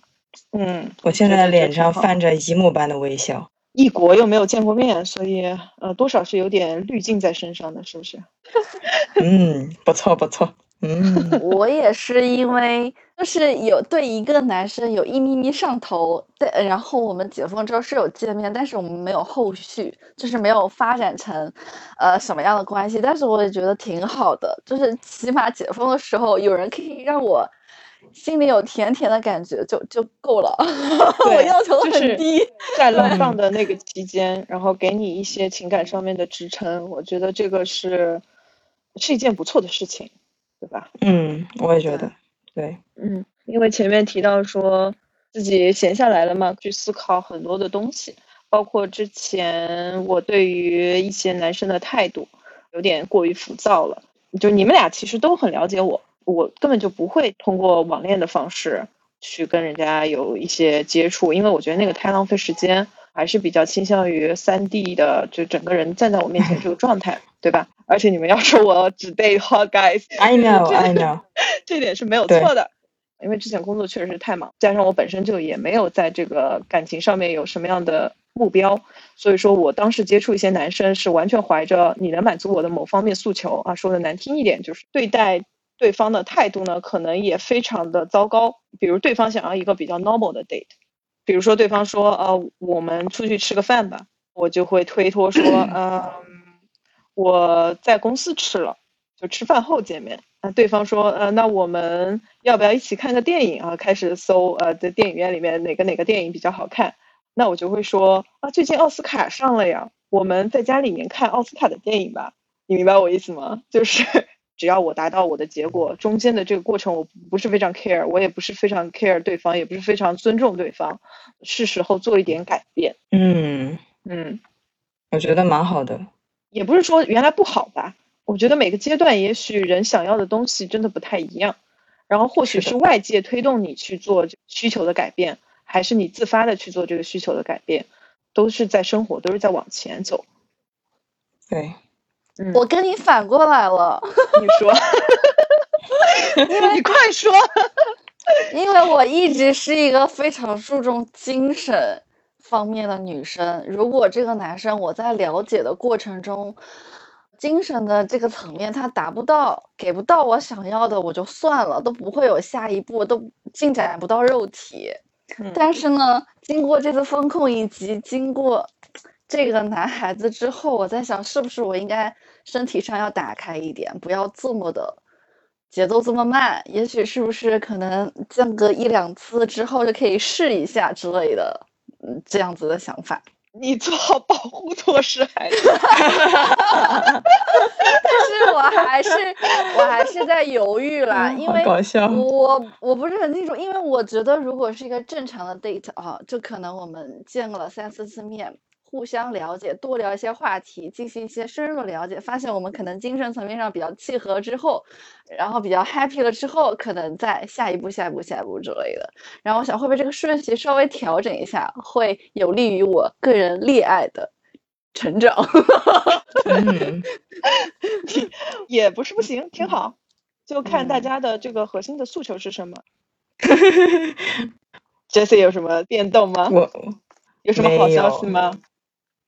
[SPEAKER 1] 嗯，
[SPEAKER 3] 我现在脸上泛着姨母般的微笑。
[SPEAKER 1] 异国又没有见过面，所以呃，多少是有点滤镜在身上的，是不是？
[SPEAKER 3] 嗯，不错不错。嗯，
[SPEAKER 2] 我也是因为就是有对一个男生有一咪咪上头，对，然后我们解封之后是有见面，但是我们没有后续，就是没有发展成呃什么样的关系。但是我也觉得挺好的，就是起码解封的时候有人可以让我心里有甜甜的感觉就就够了。我要求
[SPEAKER 1] 就是
[SPEAKER 2] 很低。
[SPEAKER 1] 在 lockdown 的那个期间，然后给你一些情感上面的支撑，我觉得这个是是一件不错的事情，对吧？
[SPEAKER 3] 嗯，我也觉得，对，
[SPEAKER 1] 嗯，因为前面提到说自己闲下来了嘛，去思考很多的东西，包括之前我对于一些男生的态度有点过于浮躁了。就你们俩其实都很了解我，我根本就不会通过网恋的方式去跟人家有一些接触，因为我觉得那个太浪费时间，还是比较倾向于三 D 的，就整个人站在我面前这个状态，对吧？而且你们要说我只 date hot
[SPEAKER 3] guys，I know I know，
[SPEAKER 1] 这点是没有错的。因为之前工作确实是太忙，加上我本身就也没有在这个感情上面有什么样的目标，所以说我当时接触一些男生是完全怀着你能满足我的某方面诉求啊，说的难听一点就是对待对方的态度呢，可能也非常的糟糕。比如对方想要一个比较 normal 的 date，比如说对方说呃我们出去吃个饭吧，我就会推脱说嗯、我在公司吃了。就吃饭后见面。那，对方说，呃，那我们要不要一起看个电影啊？开始搜，呃，在电影院里面哪个哪个电影比较好看？那我就会说，啊，最近奥斯卡上了呀，我们在家里面看奥斯卡的电影吧。你明白我意思吗？就是只要我达到我的结果，中间的这个过程我不是非常 care，我也不是非常 care 对方，也不是非常尊重对方，是时候做一点改变。
[SPEAKER 3] 嗯
[SPEAKER 1] 嗯，
[SPEAKER 3] 我觉得蛮好的。
[SPEAKER 1] 也不是说原来不好吧。我觉得每个阶段，也许人想要的东西真的不太一样，然后或许是外界推动你去做需求的改变，还是你自发的去做这个需求的改变，都是在生活，都是在往前走。
[SPEAKER 3] 对，
[SPEAKER 1] 嗯，
[SPEAKER 2] 我跟你反过来了，
[SPEAKER 1] 你说，你快说，
[SPEAKER 2] 因为我一直是一个非常注重精神方面的女生。如果这个男生我在了解的过程中，精神的这个层面，他达不到，给不到我想要的，我就算了，都不会有下一步，都进展不到肉体。但是呢，经过这次风控以及经过这个男孩子之后，我在想，是不是我应该身体上要打开一点，不要这么的节奏这么慢？也许是不是可能间隔一两次之后就可以试一下之类的，嗯，这样子的想法。
[SPEAKER 1] 你做好保护措施还是？
[SPEAKER 2] 但是我还是我还是在犹豫啦，因为我我不是很清楚，因为我觉得如果是一个正常的 date 啊，就可能我们见了三四次面。互相了解，多聊一些话题，进行一些深入的了解，发现我们可能精神层面上比较契合之后，然后比较 happy 了之后，可能再下一步、下一步、下一步之类的。然后我想会不会这个顺序稍微调整一下，会有利于我个人恋爱的成长？
[SPEAKER 1] 也不是不行，挺好，就看大家的这个核心的诉求是什么。Jesse 有什么变动吗？
[SPEAKER 3] 我
[SPEAKER 1] 有什么好消息吗？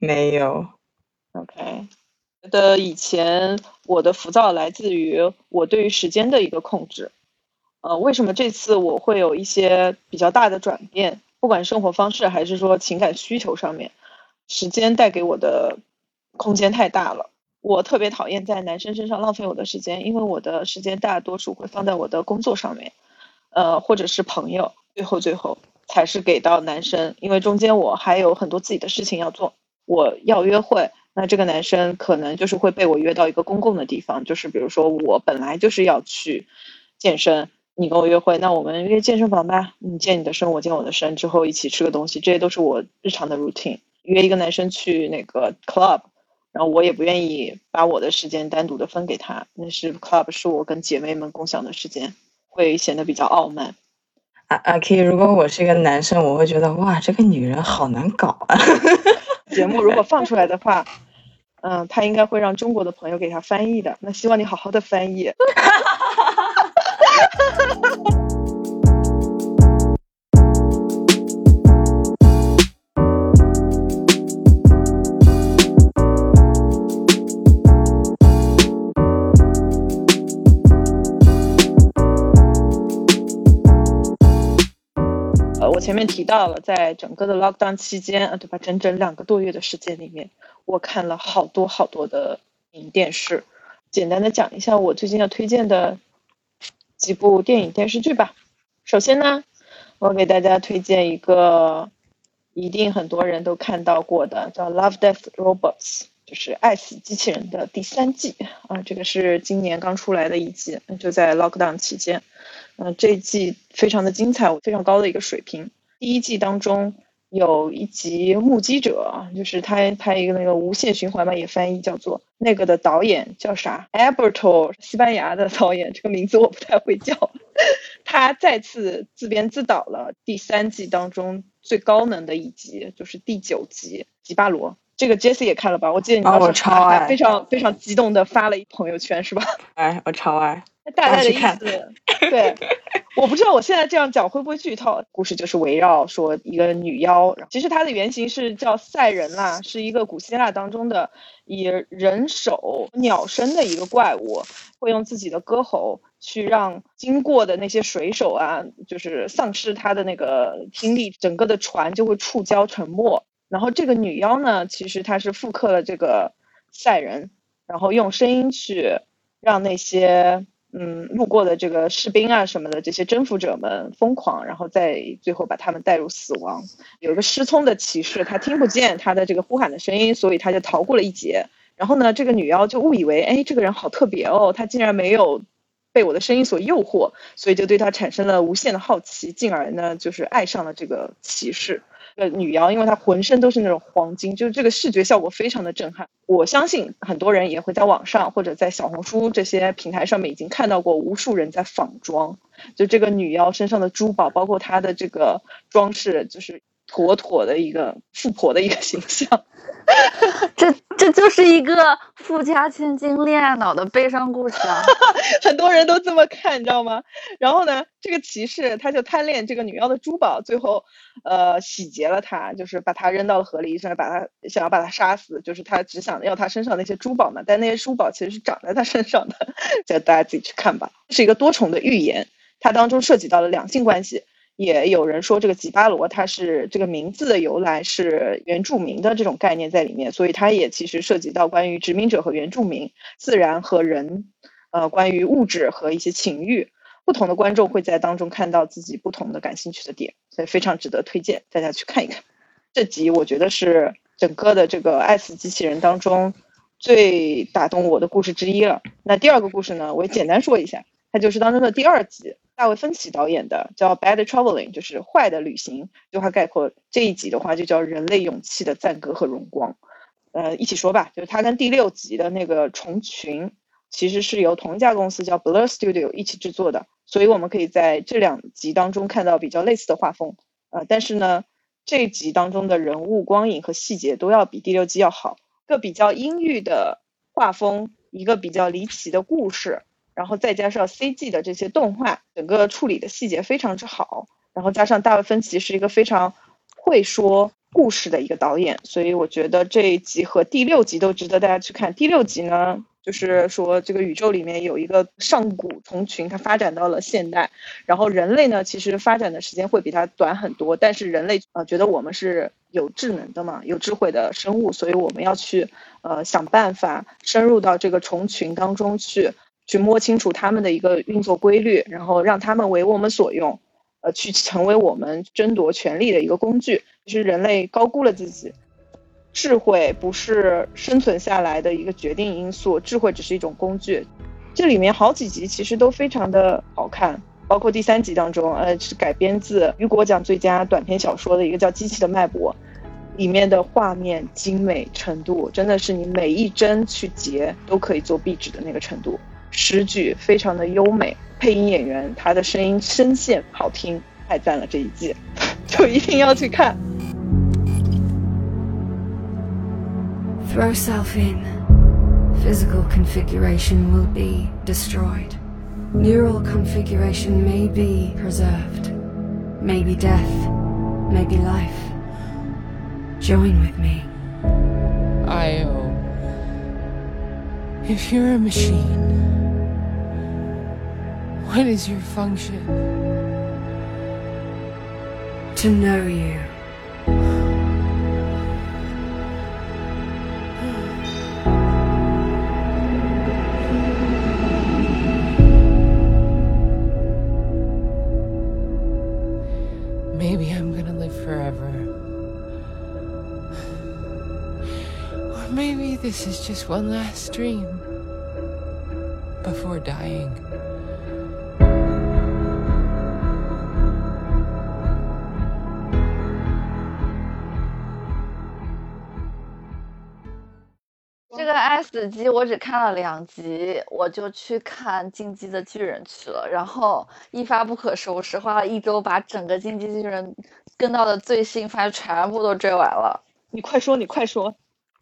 [SPEAKER 3] 没有
[SPEAKER 1] ，OK。觉得以前我的浮躁来自于我对于时间的一个控制。呃，为什么这次我会有一些比较大的转变？不管生活方式还是说情感需求上面，时间带给我的空间太大了。我特别讨厌在男生身上浪费我的时间，因为我的时间大多数会放在我的工作上面，呃，或者是朋友。最后，最后才是给到男生，因为中间我还有很多自己的事情要做。我要约会，那这个男生可能就是会被我约到一个公共的地方，就是比如说我本来就是要去健身，你跟我约会，那我们约健身房吧，你健你的身，我健我的身，之后一起吃个东西，这些都是我日常的 routine。约一个男生去那个 club，然后我也不愿意把我的时间单独的分给他，那是 club 是我跟姐妹们共享的时间，会显得比较傲慢。
[SPEAKER 3] 阿阿 K，如果我是一个男生，我会觉得哇，这个女人好难搞啊。
[SPEAKER 1] 节目如果放出来的话，嗯，他应该会让中国的朋友给他翻译的。那希望你好好的翻译。前面提到了，在整个的 lockdown 期间啊，对吧？整整两个多月的时间里面，我看了好多好多的影电视。简单的讲一下我最近要推荐的几部电影电视剧吧。首先呢，我给大家推荐一个一定很多人都看到过的，叫《Love Death Robots》，就是《爱死机器人》的第三季啊。这个是今年刚出来的一季，就在 lockdown 期间。嗯，这一季非常的精彩，非常高的一个水平。第一季当中有一集《目击者》，就是他拍一个那个无限循环嘛，也翻译叫做那个的导演叫啥？Alberto，西班牙的导演，这个名字我不太会叫。他再次自编自导了第三季当中最高能的一集，就是第九集《吉巴罗》。这个 Jesse 也看了吧？我记得你当时还非常非常激动的发了一朋友圈，是吧？
[SPEAKER 3] 哎，我超爱。
[SPEAKER 1] 大概的意思，对，我不知道我现在这样讲会不会剧透。故事就是围绕说一个女妖，其实它的原型是叫赛人啦，是一个古希腊当中的以人手鸟身的一个怪物，会用自己的歌喉去让经过的那些水手啊，就是丧失他的那个听力，整个的船就会触礁沉没。然后这个女妖呢，其实她是复刻了这个赛人，然后用声音去。让那些嗯路过的这个士兵啊什么的这些征服者们疯狂，然后再最后把他们带入死亡。有一个失聪的骑士，他听不见他的这个呼喊的声音，所以他就逃过了一劫。然后呢，这个女妖就误以为，哎，这个人好特别哦，他竟然没有被我的声音所诱惑，所以就对他产生了无限的好奇，进而呢，就是爱上了这个骑士。呃，女妖，因为她浑身都是那种黄金，就是这个视觉效果非常的震撼。我相信很多人也会在网上或者在小红书这些平台上面已经看到过无数人在仿妆，就这个女妖身上的珠宝，包括她的这个装饰，就是妥妥的一个富婆的一个形象。
[SPEAKER 2] 这这就是一个富家千金恋爱脑的悲伤故事啊！
[SPEAKER 1] 很多人都这么看，你知道吗？然后呢，这个骑士他就贪恋这个女妖的珠宝，最后呃洗劫了她，就是把她扔到了河里，想把她想要把她杀死，就是他只想要她身上那些珠宝嘛。但那些珠宝其实是长在她身上的，就大家自己去看吧。是一个多重的预言，它当中涉及到了两性关系。也有人说，这个吉巴罗它是这个名字的由来是原住民的这种概念在里面，所以它也其实涉及到关于殖民者和原住民、自然和人，呃，关于物质和一些情欲，不同的观众会在当中看到自己不同的感兴趣的点，所以非常值得推荐大家去看一看。这集我觉得是整个的这个爱死机器人当中最打动我的故事之一了。那第二个故事呢，我也简单说一下，它就是当中的第二集。大卫芬奇导演的叫《Bad Traveling》，就是坏的旅行。这句话概括这一集的话，就叫人类勇气的赞歌和荣光。呃，一起说吧，就是它跟第六集的那个虫群，其实是由同一家公司叫 Blur Studio 一起制作的，所以我们可以在这两集当中看到比较类似的画风。呃，但是呢，这一集当中的人物光影和细节都要比第六集要好。一个比较阴郁的画风，一个比较离奇的故事。然后再加上 CG 的这些动画，整个处理的细节非常之好。然后加上大卫芬奇是一个非常会说故事的一个导演，所以我觉得这一集和第六集都值得大家去看。第六集呢，就是说这个宇宙里面有一个上古虫群，它发展到了现代，然后人类呢其实发展的时间会比它短很多，但是人类呃觉得我们是有智能的嘛，有智慧的生物，所以我们要去呃想办法深入到这个虫群当中去。去摸清楚他们的一个运作规律，然后让他们为我们所用，呃，去成为我们争夺权力的一个工具。就是人类高估了自己，智慧不是生存下来的一个决定因素，智慧只是一种工具。这里面好几集其实都非常的好看，包括第三集当中，呃，是改编自雨果奖最佳短篇小说的一个叫《机器的脉搏》，里面的画面精美程度真的是你每一帧去截都可以做壁纸的那个程度。诗句非常的优美，配音演员他的声音声线好听，太赞了！这一季就一定要去看。
[SPEAKER 4] Throw self in. Physical configuration will be destroyed. Neural configuration may be preserved. Maybe death, maybe life. Join with me.
[SPEAKER 5] Io. If you're a machine. What is your function?
[SPEAKER 4] To know you.
[SPEAKER 5] Maybe I'm gonna live forever. Or maybe this is just one last dream before dying.
[SPEAKER 2] 死机》我只看了两集，我就去看《进击的巨人》去了，然后一发不可收拾，花了一周把整个《进击的巨人》跟到的最新番全部都追完了。
[SPEAKER 1] 你快说，你快说。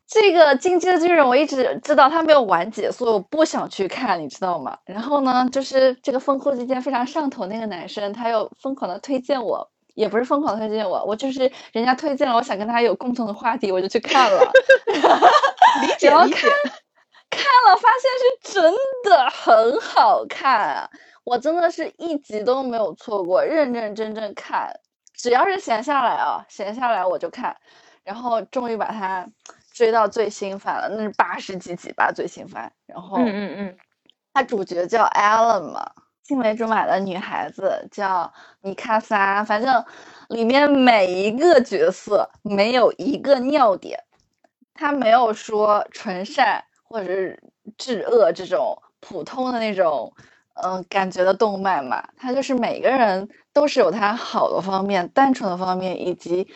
[SPEAKER 2] 这个《进击的巨人》我一直知道它没有完结，所以我不想去看，你知道吗？然后呢，就是这个风口期间非常上头那个男生，他又疯狂的推荐我。也不是疯狂推荐我，我就是人家推荐了，我想跟他有共同的话题，我就去看了。
[SPEAKER 1] 理解理解。
[SPEAKER 2] 看了发现是真的很好看，我真的是一集都没有错过，认认真真看，只要是闲下来啊，闲下来我就看，然后终于把它追到最新番了，那是八十几集吧最新番，然后
[SPEAKER 1] 嗯嗯嗯，
[SPEAKER 2] 它主角叫 Allen 嘛，青梅竹马的女孩子叫米卡莎，反正里面每一个角色没有一个尿点，他没有说纯善或者是至恶这种普通的那种嗯、感觉的动漫嘛，他就是每个人都是有他好的方面、单纯的方面以及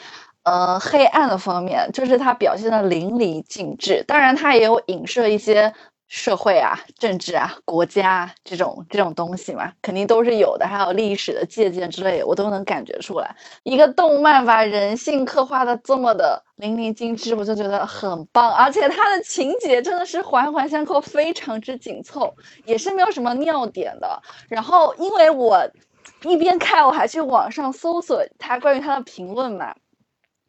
[SPEAKER 2] 呃黑暗的方面，就是他表现的淋漓尽致。当然，他也有影射一些社会啊、政治啊、国家啊这种这种东西嘛，肯定都是有的，还有历史的借鉴之类的，我都能感觉出来。一个动漫把人性刻画的这么的淋漓尽致，我就觉得很棒，而且它的情节真的是环环相扣，非常之紧凑，也是没有什么尿点的。然后，因为我一边看，我还去网上搜索它关于它的评论嘛，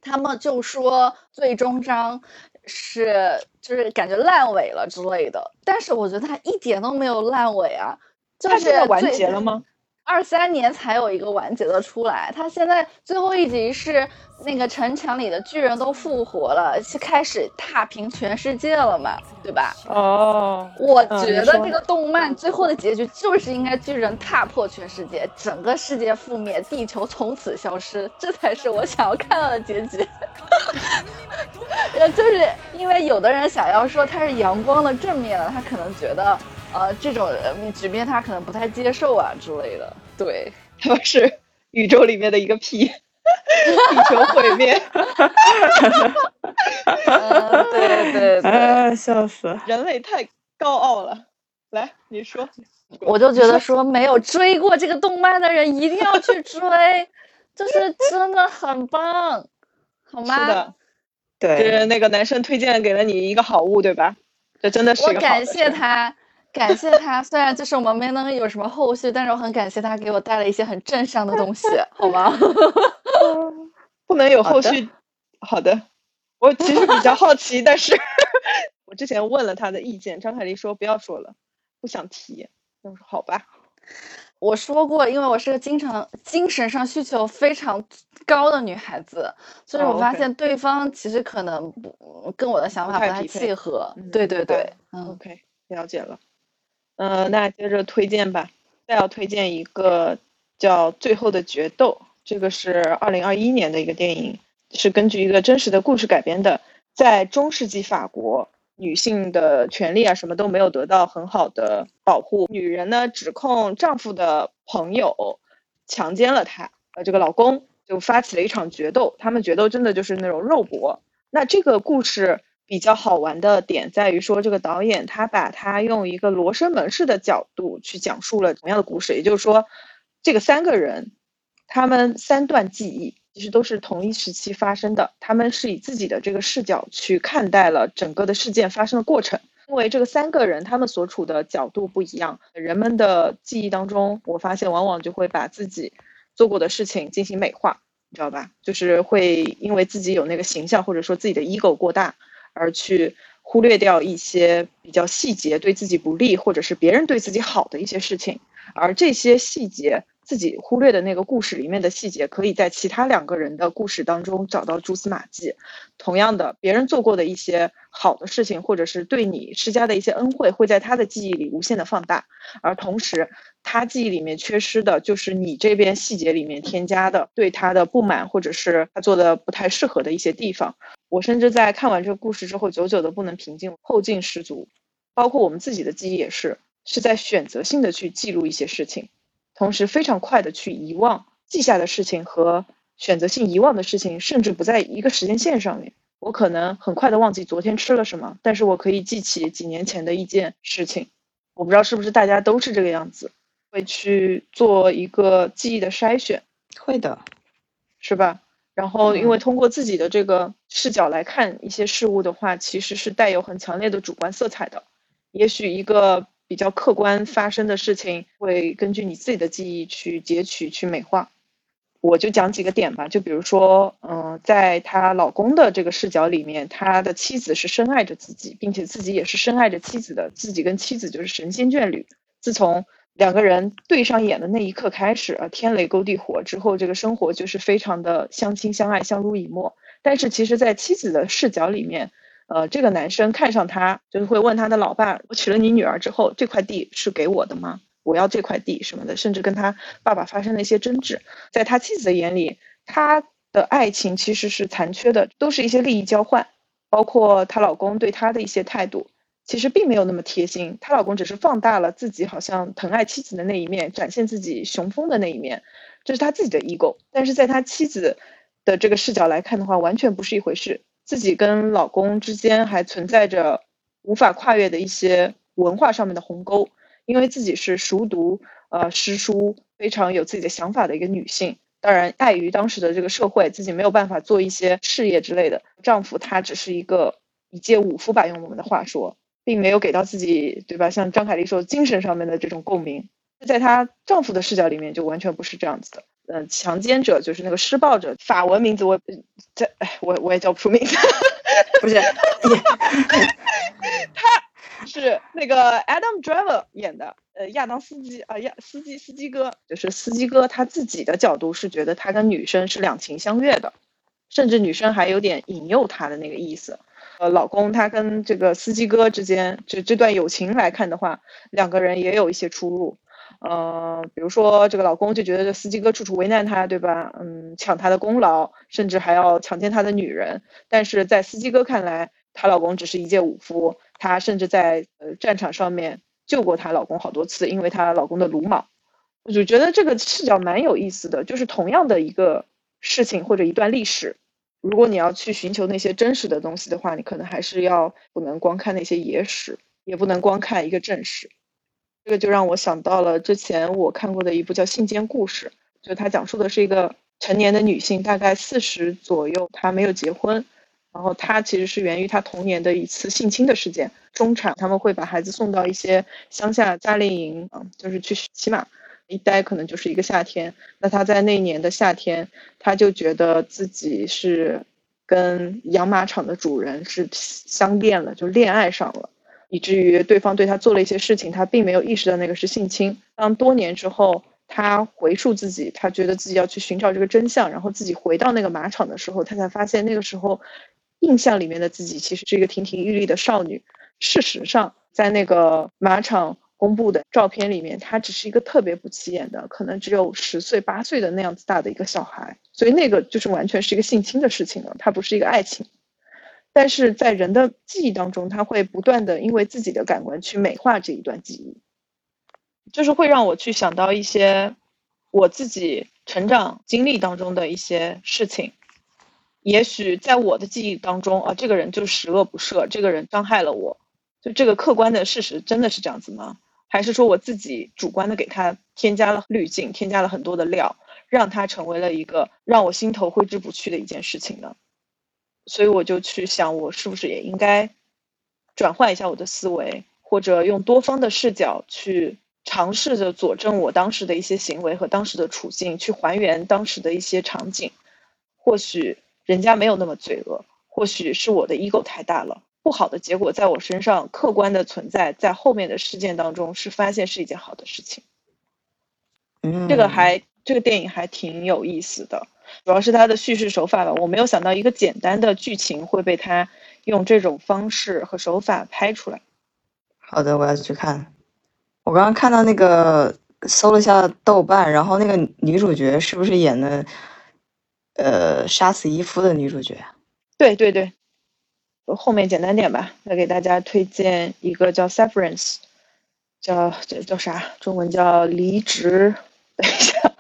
[SPEAKER 2] 他们就说最终章是就是感觉烂尾了之类的，但是我觉得它一点都没有烂尾啊，就是
[SPEAKER 1] 完结了吗？
[SPEAKER 2] 二三年才有一个完结的出来，他现在最后一集是那个城墙里的巨人都复活了，是开始踏平全世界了嘛，对吧？
[SPEAKER 1] 哦，
[SPEAKER 2] 我觉得这个动漫最后的结局就是应该巨人踏破全世界，整个世界覆灭，地球从此消失，这才是我想要看到的结局。呃，就是因为有的人想要说它是阳光的正面的，他可能觉得呃这种呃局面他可能不太接受啊之类的。对，
[SPEAKER 1] 他们是宇宙里面的一个屁，地球毁灭，
[SPEAKER 2] 嗯，对对对，
[SPEAKER 3] 啊，笑死！
[SPEAKER 1] 人类太高傲了。来，你说，
[SPEAKER 2] 我就觉得说没有追过这个动漫的人一定要去追，就是真的很棒，好吗？
[SPEAKER 1] 是的，
[SPEAKER 3] 对，
[SPEAKER 1] 是那个男生推荐给了你一个好物，对吧？这真的是
[SPEAKER 2] 我
[SPEAKER 1] 一个好
[SPEAKER 2] 感谢他，感谢他。虽然就是我们没能有什么后续，但是我很感谢他给我带了一些很正向的东西，好吗？
[SPEAKER 1] 不能有后续。好的，我其实比较好奇，但是 我之前问了他的意见，张凯丽说不要说了，不想提。那我说好吧，
[SPEAKER 2] 我说过，因为我是个经常精神上需求非常高的女孩子，所以
[SPEAKER 1] 哦
[SPEAKER 2] 我发现对方其实可能不跟我的想法不太契合。
[SPEAKER 1] 嗯
[SPEAKER 2] 对对对
[SPEAKER 1] ，OK，了解了。嗯、那接着推荐吧，再要推荐一个叫《最后的决斗》，这个是二零二一年的一个电影，是根据一个真实的故事改编的。在中世纪法国，女性的权利啊什么都没有得到很好的保护，女人呢指控丈夫的朋友强奸了她，呃，这个老公就发起了一场决斗，他们决斗真的就是那种肉搏。那这个故事比较好玩的点在于说，这个导演他把他用一个罗生门式的角度去讲述了同样的故事，也就是说，这个三个人他们三段记忆其实都是同一时期发生的，他们是以自己的这个视角去看待了整个的事件发生的过程。因为这个三个人他们所处的角度不一样，人们的记忆当中，我发现往往就会把自己做过的事情进行美化，你知道吧？就是会因为自己有那个形象，或者说自己的 ego 过大，而去忽略掉一些比较细节对自己不利，或者是别人对自己好的一些事情，而这些细节。自己忽略的那个故事里面的细节，可以在其他两个人的故事当中找到蛛丝马迹。同样的，别人做过的一些好的事情，或者是对你施加的一些恩惠，会在他的记忆里无限的放大，而同时，他记忆里面缺失的就是你这边细节里面添加的对他的不满，或者是他做的不太适合的一些地方。我甚至在看完这个故事之后，久久的不能平静，后劲十足。包括我们自己的记忆也是，是在选择性的去记录一些事情。同时非常快的去遗忘记下的事情和选择性遗忘的事情，甚至不在一个时间线上面。我可能很快的忘记昨天吃了什么，但是我可以记起几年前的一件事情。我不知道是不是大家都是这个样子，会去做一个记忆的筛选，
[SPEAKER 3] 会的，
[SPEAKER 1] 是吧？然后，因为通过自己的这个视角来看一些事物的话，其实是带有很强烈的主观色彩的。也许一个比较客观发生的事情，会根据你自己的记忆去截取、去美化。我就讲几个点吧，就比如说，嗯、在她老公的这个视角里面，他的妻子是深爱着自己，并且自己也是深爱着妻子的，自己跟妻子就是神仙眷侣。自从两个人对上眼的那一刻开始，啊，天雷勾地火之后，这个生活就是非常的相亲相爱、相濡以沫。但是其实，在妻子的视角里面，呃，这个男生看上她，就是会问他的老爸：“我娶了你女儿之后，这块地是给我的吗？我要这块地什么的。”甚至跟他爸爸发生了一些争执。在他妻子的眼里，他的爱情其实是残缺的，都是一些利益交换，包括她老公对她的一些态度，其实并没有那么贴心。她老公只是放大了自己好像疼爱妻子的那一面，展现自己雄风的那一面，这是他自己的 ego。但是在他妻子的这个视角来看的话，完全不是一回事。自己跟老公之间还存在着无法跨越的一些文化上面的鸿沟，因为自己是熟读呃诗书，非常有自己的想法的一个女性。当然，碍于当时的这个社会，自己没有办法做一些事业之类的。丈夫他只是一个一介武夫吧，用我们的话说，并没有给到自己，对吧？像张凯丽说，精神上面的这种共鸣，在她丈夫的视角里面，就完全不是这样子的。嗯，强奸者就是那个施暴者，法文名字我这哎，我我也叫不出名字，
[SPEAKER 3] 不是，
[SPEAKER 1] 他是那个 Adam Driver 演的，呃，亚当斯基啊，亚司机司机哥，就是司机哥他自己的角度是觉得他跟女生是两情相悦的，甚至女生还有点引诱他的那个意思。呃，老公他跟这个司机哥之间，这这段友情来看的话，两个人也有一些出入。呃，比如说这个老公就觉得这司机哥处处为难他，对吧？嗯，抢他的功劳，甚至还要强奸他的女人。但是在司机哥看来，她老公只是一介武夫，她甚至在呃战场上面救过她老公好多次，因为她老公的鲁莽。我就觉得这个视角蛮有意思的，就是同样的一个事情或者一段历史，如果你要去寻求那些真实的东西的话，你可能还是要不能光看那些野史，也不能光看一个正史。这个就让我想到了之前我看过的一部叫《信间故事》，就它讲述的是一个成年的女性，大概四十左右，她没有结婚，然后她其实是源于她童年的一次性侵的事件。中产他们会把孩子送到一些乡下夏令营，啊，就是去骑马，一待可能就是一个夏天。那她在那年的夏天，她就觉得自己是跟养马场的主人是相恋了，就恋爱上了。以至于对方对他做了一些事情，他并没有意识到那个是性侵。当多年之后，他回溯自己，他觉得自己要去寻找这个真相，然后自己回到那个马场的时候，他才发现那个时候，印象里面的自己其实是一个亭亭玉立的少女。事实上，在那个马场公布的照片里面，她只是一个特别不起眼的，可能只有十岁八岁的那样子大的一个小孩。所以那个就是完全是一个性侵的事情了，它不是一个爱情。但是在人的记忆当中，他会不断的因为自己的感官去美化这一段记忆，就是会让我去想到一些我自己成长经历当中的一些事情。也许在我的记忆当中啊，这个人就十恶不赦，这个人伤害了我，就这个客观的事实真的是这样子吗？还是说我自己主观的给他添加了滤镜，添加了很多的料，让他成为了一个让我心头挥之不去的一件事情呢？所以我就去想，我是不是也应该转换一下我的思维，或者用多方的视角去尝试着佐证我当时的一些行为和当时的处境，去还原当时的一些场景。或许人家没有那么罪恶，或许是我的 ego 太大了，不好的结果在我身上客观的存在，在后面的事件当中是发现是一件好的事情。
[SPEAKER 3] 嗯，
[SPEAKER 1] 这个还这个电影还挺有意思的。主要是它的叙事手法吧，我没有想到一个简单的剧情会被他用这种方式和手法拍出来。
[SPEAKER 3] 好的，我要去看。我刚刚看到那个搜了一下豆瓣，然后那个女主角是不是演的呃杀死伊夫的女主角？
[SPEAKER 1] 对对对，后面简单点吧，再给大家推荐一个叫《Severance》，叫叫叫啥？中文叫离职。等一下，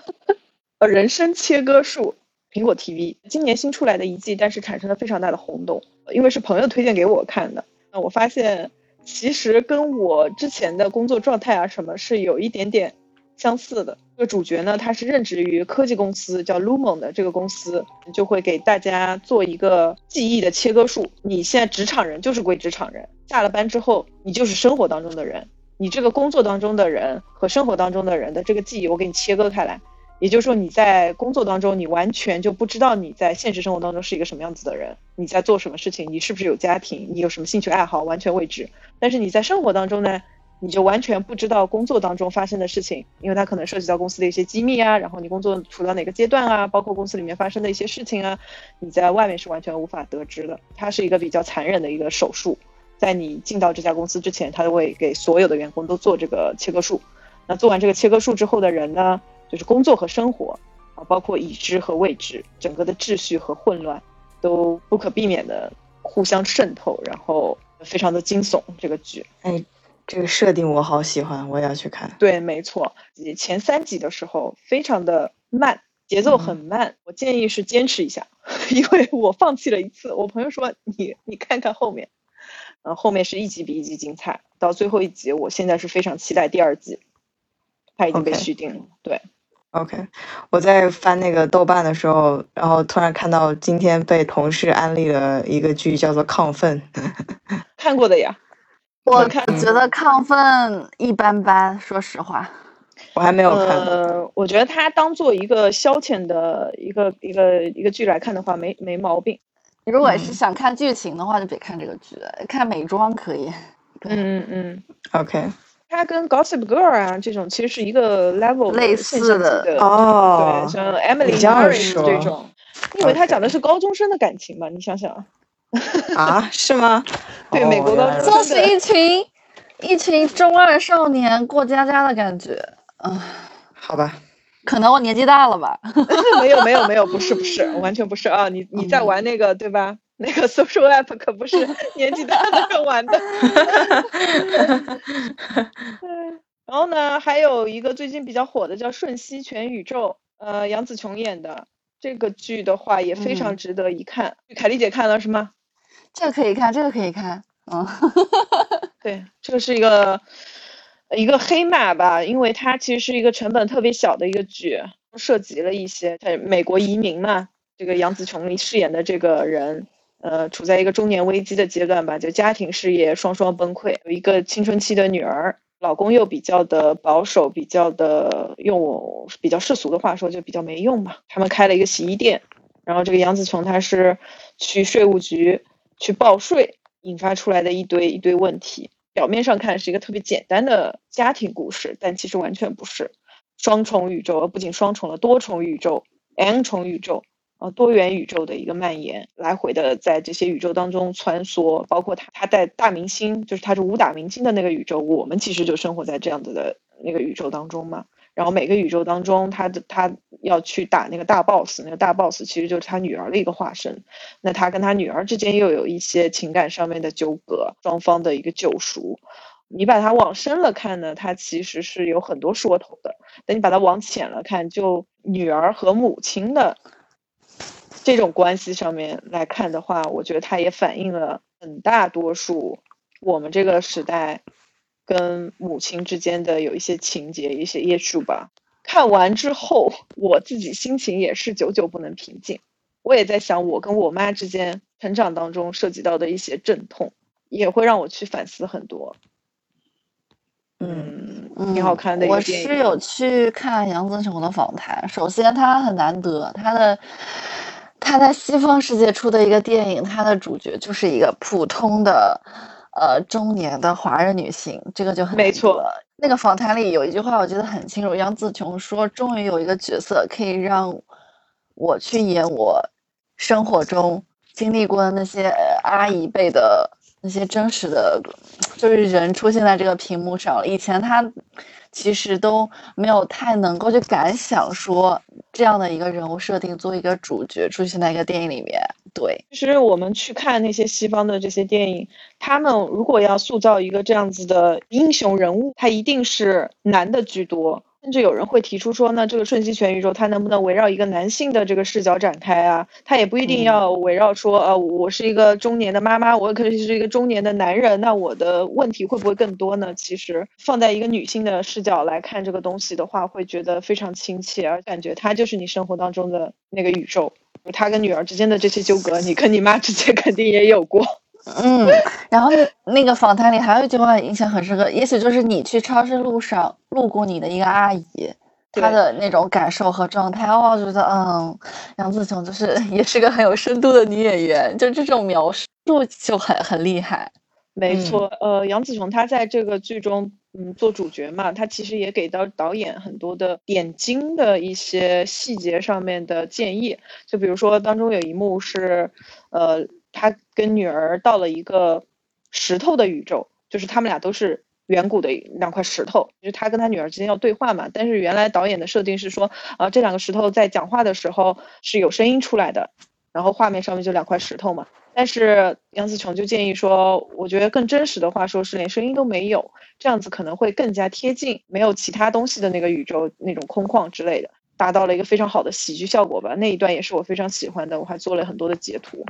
[SPEAKER 1] 呃，人生切割术。苹果 TV 今年新出来的一季，但是产生了非常大的轰动，因为是朋友推荐给我看的。那我发现其实跟我之前的工作状态啊什么是有一点点相似的。这个主角呢，他是任职于科技公司叫 Lumon 的这个公司，就会给大家做一个记忆的切割术。你现在职场人就是归职场人，下了班之后你就是生活当中的人，你这个工作当中的人和生活当中的人的这个记忆，我给你切割开来。也就是说，你在工作当中，你完全就不知道你在现实生活当中是一个什么样子的人，你在做什么事情，你是不是有家庭，你有什么兴趣爱好，完全未知。但是你在生活当中呢，你就完全不知道工作当中发生的事情，因为它可能涉及到公司的一些机密啊，然后你工作处到哪个阶段啊，包括公司里面发生的一些事情啊，你在外面是完全无法得知的。它是一个比较残忍的一个手术，在你进到这家公司之前，他会给所有的员工都做这个切割术。那做完这个切割术之后的人呢，就是工作和生活啊，包括已知和未知，整个的秩序和混乱都不可避免的互相渗透，然后非常的惊悚。这个剧，
[SPEAKER 3] 哎，这个设定我好喜欢，我也要去看。
[SPEAKER 1] 对，没错，前三集的时候非常的慢，节奏很慢。我建议是坚持一下，因为我放弃了一次。我朋友说你你看看后面，嗯，后面是一集比一集精彩，到最后一集，我现在是非常期待第二季。它已经被续订了对，
[SPEAKER 3] OK，我在翻那个豆瓣的时候，然后突然看到今天被同事安利了一个剧，叫做《亢奋》。
[SPEAKER 1] 看过的呀。
[SPEAKER 2] 我
[SPEAKER 1] 看
[SPEAKER 2] 觉得亢奋一般般，说实话。
[SPEAKER 3] 我还没有看。
[SPEAKER 1] 呃，我觉得它当做一个消遣的一个一个一个剧来看的话，没没毛病。
[SPEAKER 2] 你如果是
[SPEAKER 3] 嗯
[SPEAKER 2] 想看剧情的话，就别看这个剧，看美妆可以。
[SPEAKER 1] 嗯嗯嗯
[SPEAKER 3] ，OK，
[SPEAKER 1] 它跟 Gossip Girl 啊这种其实是一个 level
[SPEAKER 2] 类似的
[SPEAKER 1] 的
[SPEAKER 3] 哦
[SPEAKER 1] 对，像 Emily
[SPEAKER 3] 你这
[SPEAKER 1] 种，因为它讲的是高中生的感情嘛，你想想，
[SPEAKER 3] 啊，是吗？
[SPEAKER 1] 对
[SPEAKER 3] 哦
[SPEAKER 1] 美国高中
[SPEAKER 3] 原来如此
[SPEAKER 2] 就是一群一群中二少年过家家的感觉。嗯，
[SPEAKER 3] 好吧，
[SPEAKER 2] 可能我年纪大了吧。
[SPEAKER 1] 没有没有没有，不是不是，完全不是啊！你你在
[SPEAKER 2] 嗯
[SPEAKER 1] 玩那个对吧？那个 social app 可不是 年纪大的人玩的。嗯然后呢，还有一个最近比较火的叫《瞬息全宇宙》，呃，杨紫琼演的这个剧的话也非常
[SPEAKER 2] 嗯
[SPEAKER 1] 值得一看。凯丽姐看了是吗？
[SPEAKER 2] 这个可以看，这个可以看。嗯，
[SPEAKER 1] 对，这个是一个一个黑马吧，因为它其实是一个成本特别小的一个剧，涉及了一些在美国移民嘛，这个杨紫琼饰演的这个人，呃，处在一个中年危机的阶段吧，就家庭事业双双崩溃，有一个青春期的女儿，老公又比较的保守，比较的用我比较世俗的话说，就比较没用吧。他们开了一个洗衣店，然后这个杨紫琼她是去税务局去报税，引发出来的一堆一堆问题。表面上看是一个特别简单的家庭故事，但其实完全不是。双重宇宙，而不仅双重了，多重宇宙、n 重宇宙，呃，多元宇宙的一个蔓延，来回的在这些宇宙当中穿梭。包括他，他在大明星，就是他是武打明星的那个宇宙，我们其实就生活在这样子的那个宇宙当中嘛。然后每个宇宙当中，他的他要去打那个大 boss，那个大 boss 其实就是他女儿的一个化身。那他跟他女儿之间又有一些情感上面的纠葛，双方的一个救赎。你把它往深了看呢，它其实是有很多说头的；等你把它往浅了看，就女儿和母亲的这种关系上面来看的话，我觉得它也反映了很大多数我们这个时代跟母亲之间的有一些情节、一些 issue 吧。看完之后，我自己心情也是久久不能平静。我也在想，我跟我妈之间成长当中涉及到的一些阵痛，也会让我去反思很多。
[SPEAKER 3] 嗯
[SPEAKER 1] 嗯，挺好看的一
[SPEAKER 2] 我。是有去看杨紫琼的访谈，首先她很难得，她的她在西方世界出的一个电影，他的主角就是一个普通的呃中年的华人女性，这个就很
[SPEAKER 1] 没错
[SPEAKER 2] 得。那个访谈里有一句话我记得很清楚，杨紫琼说：“终于有一个角色可以让我去演我生活中经历过的那些呃阿姨辈的那些真实的，就是人出现在这个屏幕上了。以前他其实都没有太能够去敢想说这样的一个人物设定做一个主角出现在一个电影里面。对，
[SPEAKER 1] 其实我们去看那些西方的这些电影，他们如果要塑造一个这样子的英雄人物，他一定是男的居多。甚至有人会提出说呢，这个瞬息全宇宙它能不能围绕一个男性的这个视角展开啊？它也不一定
[SPEAKER 2] 嗯
[SPEAKER 1] 要围绕说，呃，我是一个中年的妈妈，我可能是一个中年的男人，那我的问题会不会更多呢？其实放在一个女性的视角来看这个东西的话，会觉得非常亲切，而感觉它就是你生活当中的那个宇宙。他跟女儿之间的这些纠葛，你跟你妈之间 肯定也有过。
[SPEAKER 2] 嗯，然后那那个访谈里还有一句话印象很深刻，也许就是你去超市路上路过你的一个阿姨，她的那种感受和状态，哦，我觉得嗯，杨紫琼就是 也是个很有深度的女演员，就这种描述就很很厉害。
[SPEAKER 1] 没错，呃，杨紫琼她在这个剧中嗯做主角嘛，她其实也给到导演很多的点睛的一些细节上面的建议。就比如说当中有一幕是，呃，他跟女儿到了一个石头的宇宙，就是他们俩都是远古的两块石头，就他跟他女儿之间要对话嘛。但是原来导演的设定是说，啊、这两个石头在讲话的时候是有声音出来的，然后画面上面就两块石头嘛。但是杨紫琼就建议说，我觉得更真实的话说是连声音都没有，这样子可能会更加贴近没有其他东西的那个宇宙那种空旷之类的，达到了一个非常好的喜剧效果吧。那一段也是我非常喜欢的，我还做了很多的截图。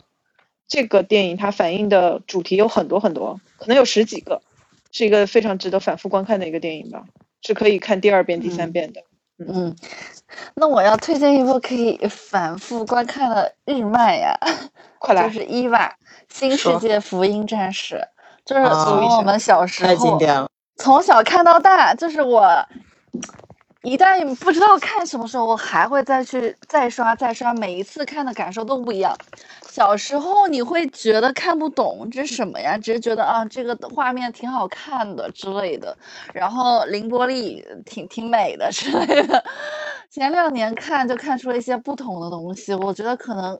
[SPEAKER 1] 这个电影它反映的主题有很多很多，可能有十几个，是一个非常值得反复观看的一个电影吧，是可以看第二遍、第三遍的。
[SPEAKER 2] 嗯，那我要推荐一部可以反复观看的日漫呀，
[SPEAKER 1] 快来
[SPEAKER 2] 就是《伊娃新世界福音战士》，就是我们小时
[SPEAKER 6] 太经
[SPEAKER 2] 候
[SPEAKER 6] 典了。
[SPEAKER 2] 从小看到大，就是我一旦不知道看什么时候，我还会再去再刷再刷，每一次看的感受都不一样。小时候你会觉得看不懂这是什么呀，只是觉得啊这个画面挺好看的之类的，然后凌波丽挺挺美的之类的。前两年看就看出了一些不同的东西，我觉得可能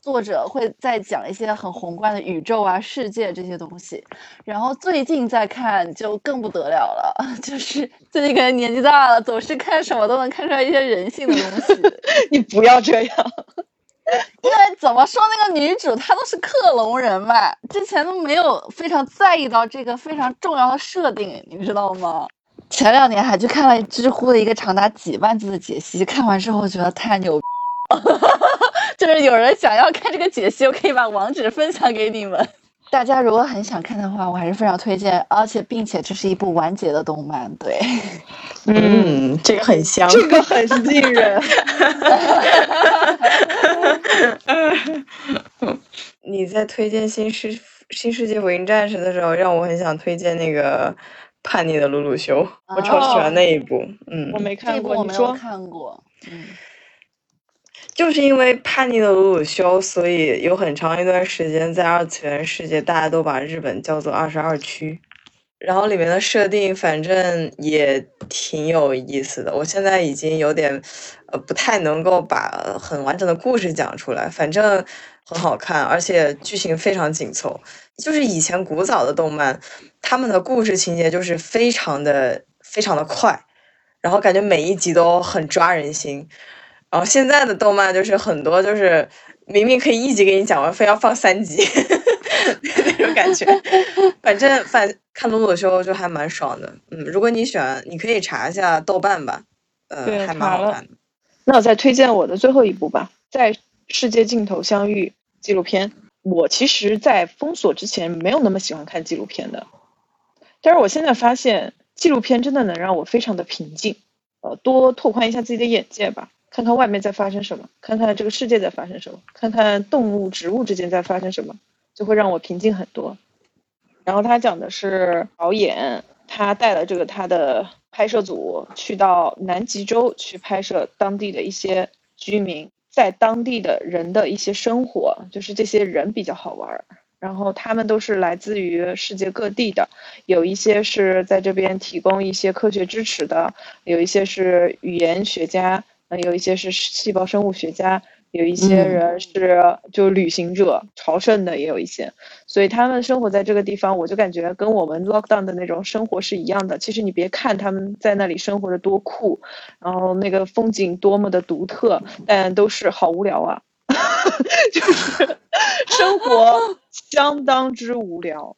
[SPEAKER 2] 作者会在讲一些很宏观的宇宙啊、世界这些东西。然后最近在看就更不得了了，就是最近可能年纪大了，总是看什么都能看出来一些人性的东西。
[SPEAKER 1] 你不要这样，
[SPEAKER 2] 因为怎么说，那个女主她都是克隆人嘛，之前都没有非常在意到这个非常重要的设定，你知道吗？前两年还去看了知乎的一个长达几万字的解析，看完之后觉得太牛 就是有人想要看这个解析，我可以把网址分享给你们。大家如果很想看的话，我还是非常推荐，而且并且这是一部完结的动漫，对。
[SPEAKER 6] 嗯，这个很香。
[SPEAKER 1] 这个很吸引人。
[SPEAKER 3] 你在推荐新世新世界福音战士的时候，让我很想推荐那个叛逆的鲁鲁修，我超喜欢那一部。嗯，
[SPEAKER 1] 我没看过，
[SPEAKER 2] 我没有
[SPEAKER 1] 你说
[SPEAKER 2] 看过，嗯。
[SPEAKER 3] 就是因为叛逆的鲁鲁修，所以有很长一段时间在二次元世界，大家都把日本叫做二十二区。然后里面的设定反正也挺有意思的，我现在已经有点呃不太能够把很完整的故事讲出来，反正很好看，而且剧情非常紧凑。就是以前古早的动漫，他们的故事情节就是非常的非常的快，然后感觉每一集都很抓人心。然后现在的动漫就是很多就是明明可以一集给你讲完，非要放三集 那种感觉。反正反看鲁鲁修就还蛮爽的，嗯，如果你喜欢，你可以查一下豆瓣吧，呃，
[SPEAKER 1] 对
[SPEAKER 3] 还蛮好看的。
[SPEAKER 1] 那我再推荐我的最后一部吧，在世界尽头相遇纪录片。我其实，在封锁之前没有那么喜欢看纪录片的，但是我现在发现纪录片真的能让我非常的平静，呃，多拓宽一下自己的眼界吧，看看外面在发生什么，看看这个世界在发生什么，看看动物、植物之间在发生什么，就会让我平静很多。然后他讲的是导演，他带了这个他的拍摄组去到南极洲去拍摄当地的一些居民在当地的人的一些生活，就是这些人比较好玩。然后他们都是来自于世界各地的，有一些是在这边提供一些科学支持的，有一些是语言学家，呃，有一些是细胞生物学家，有一些
[SPEAKER 2] 嗯
[SPEAKER 1] 人是就旅行者朝圣的，也有一些。所以他们生活在这个地方，我就感觉跟我们 lockdown 的那种生活是一样的。其实你别看他们在那里生活的多酷，然后那个风景多么的独特，但都是好无聊啊，就是生活相当之无聊。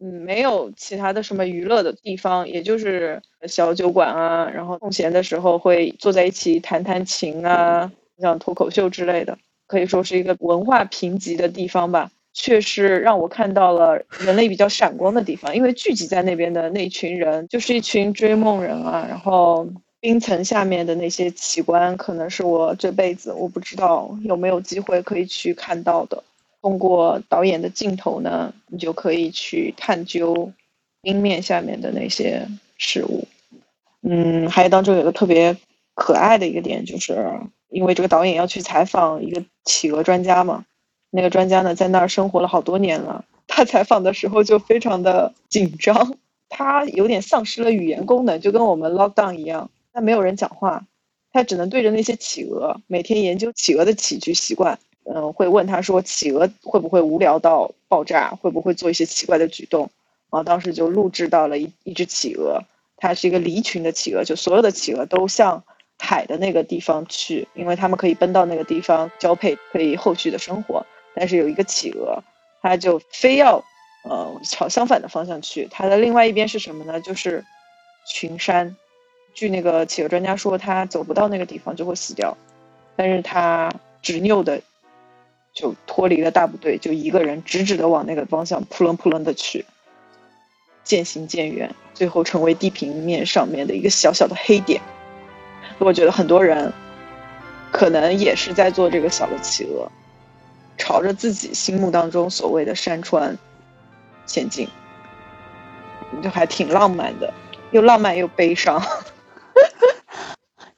[SPEAKER 1] 嗯，没有其他的什么娱乐的地方，也就是小酒馆啊，然后空闲的时候会坐在一起弹弹琴啊，像脱口秀之类的，可以说是一个文化贫瘠的地方吧。却是让我看到了人类比较闪光的地方，因为聚集在那边的那群人，就是一群追梦人啊。然后冰层下面的那些奇观，可能是我这辈子我不知道有没有机会可以去看到的。通过导演的镜头呢，你就可以去探究冰面下面的那些事物。嗯，还有当中有个特别可爱的一个点，就是因为这个导演要去采访一个企鹅专家嘛，那个专家呢在那儿生活了好多年了，他采访的时候就非常的紧张，他有点丧失了语言功能，就跟我们 lockdown 一样，他没有人讲话，他只能对着那些企鹅，每天研究企鹅的起居习惯。嗯，会问他说，企鹅会不会无聊到爆炸，会不会做一些奇怪的举动？然后当时就录制到了一一只企鹅，它是一个离群的企鹅，就所有的企鹅都向海的那个地方去，因为它们可以奔到那个地方交配，可以后续的生活。但是有一个企鹅，它就非要呃朝相反的方向去，它的另外一边是什么呢？就是群山。据那个企鹅专家说，它走不到那个地方就会死掉，但是它执拗的就脱离了大部队，就一个人直直的往那个方向扑棱扑棱的去。渐行渐远，最后成为地平面上面的一个小小的黑点。我觉得很多人可能也是在做这个小的企鹅，朝着自己心目当中所谓的山川前进，就还挺浪漫的，又浪漫又悲伤。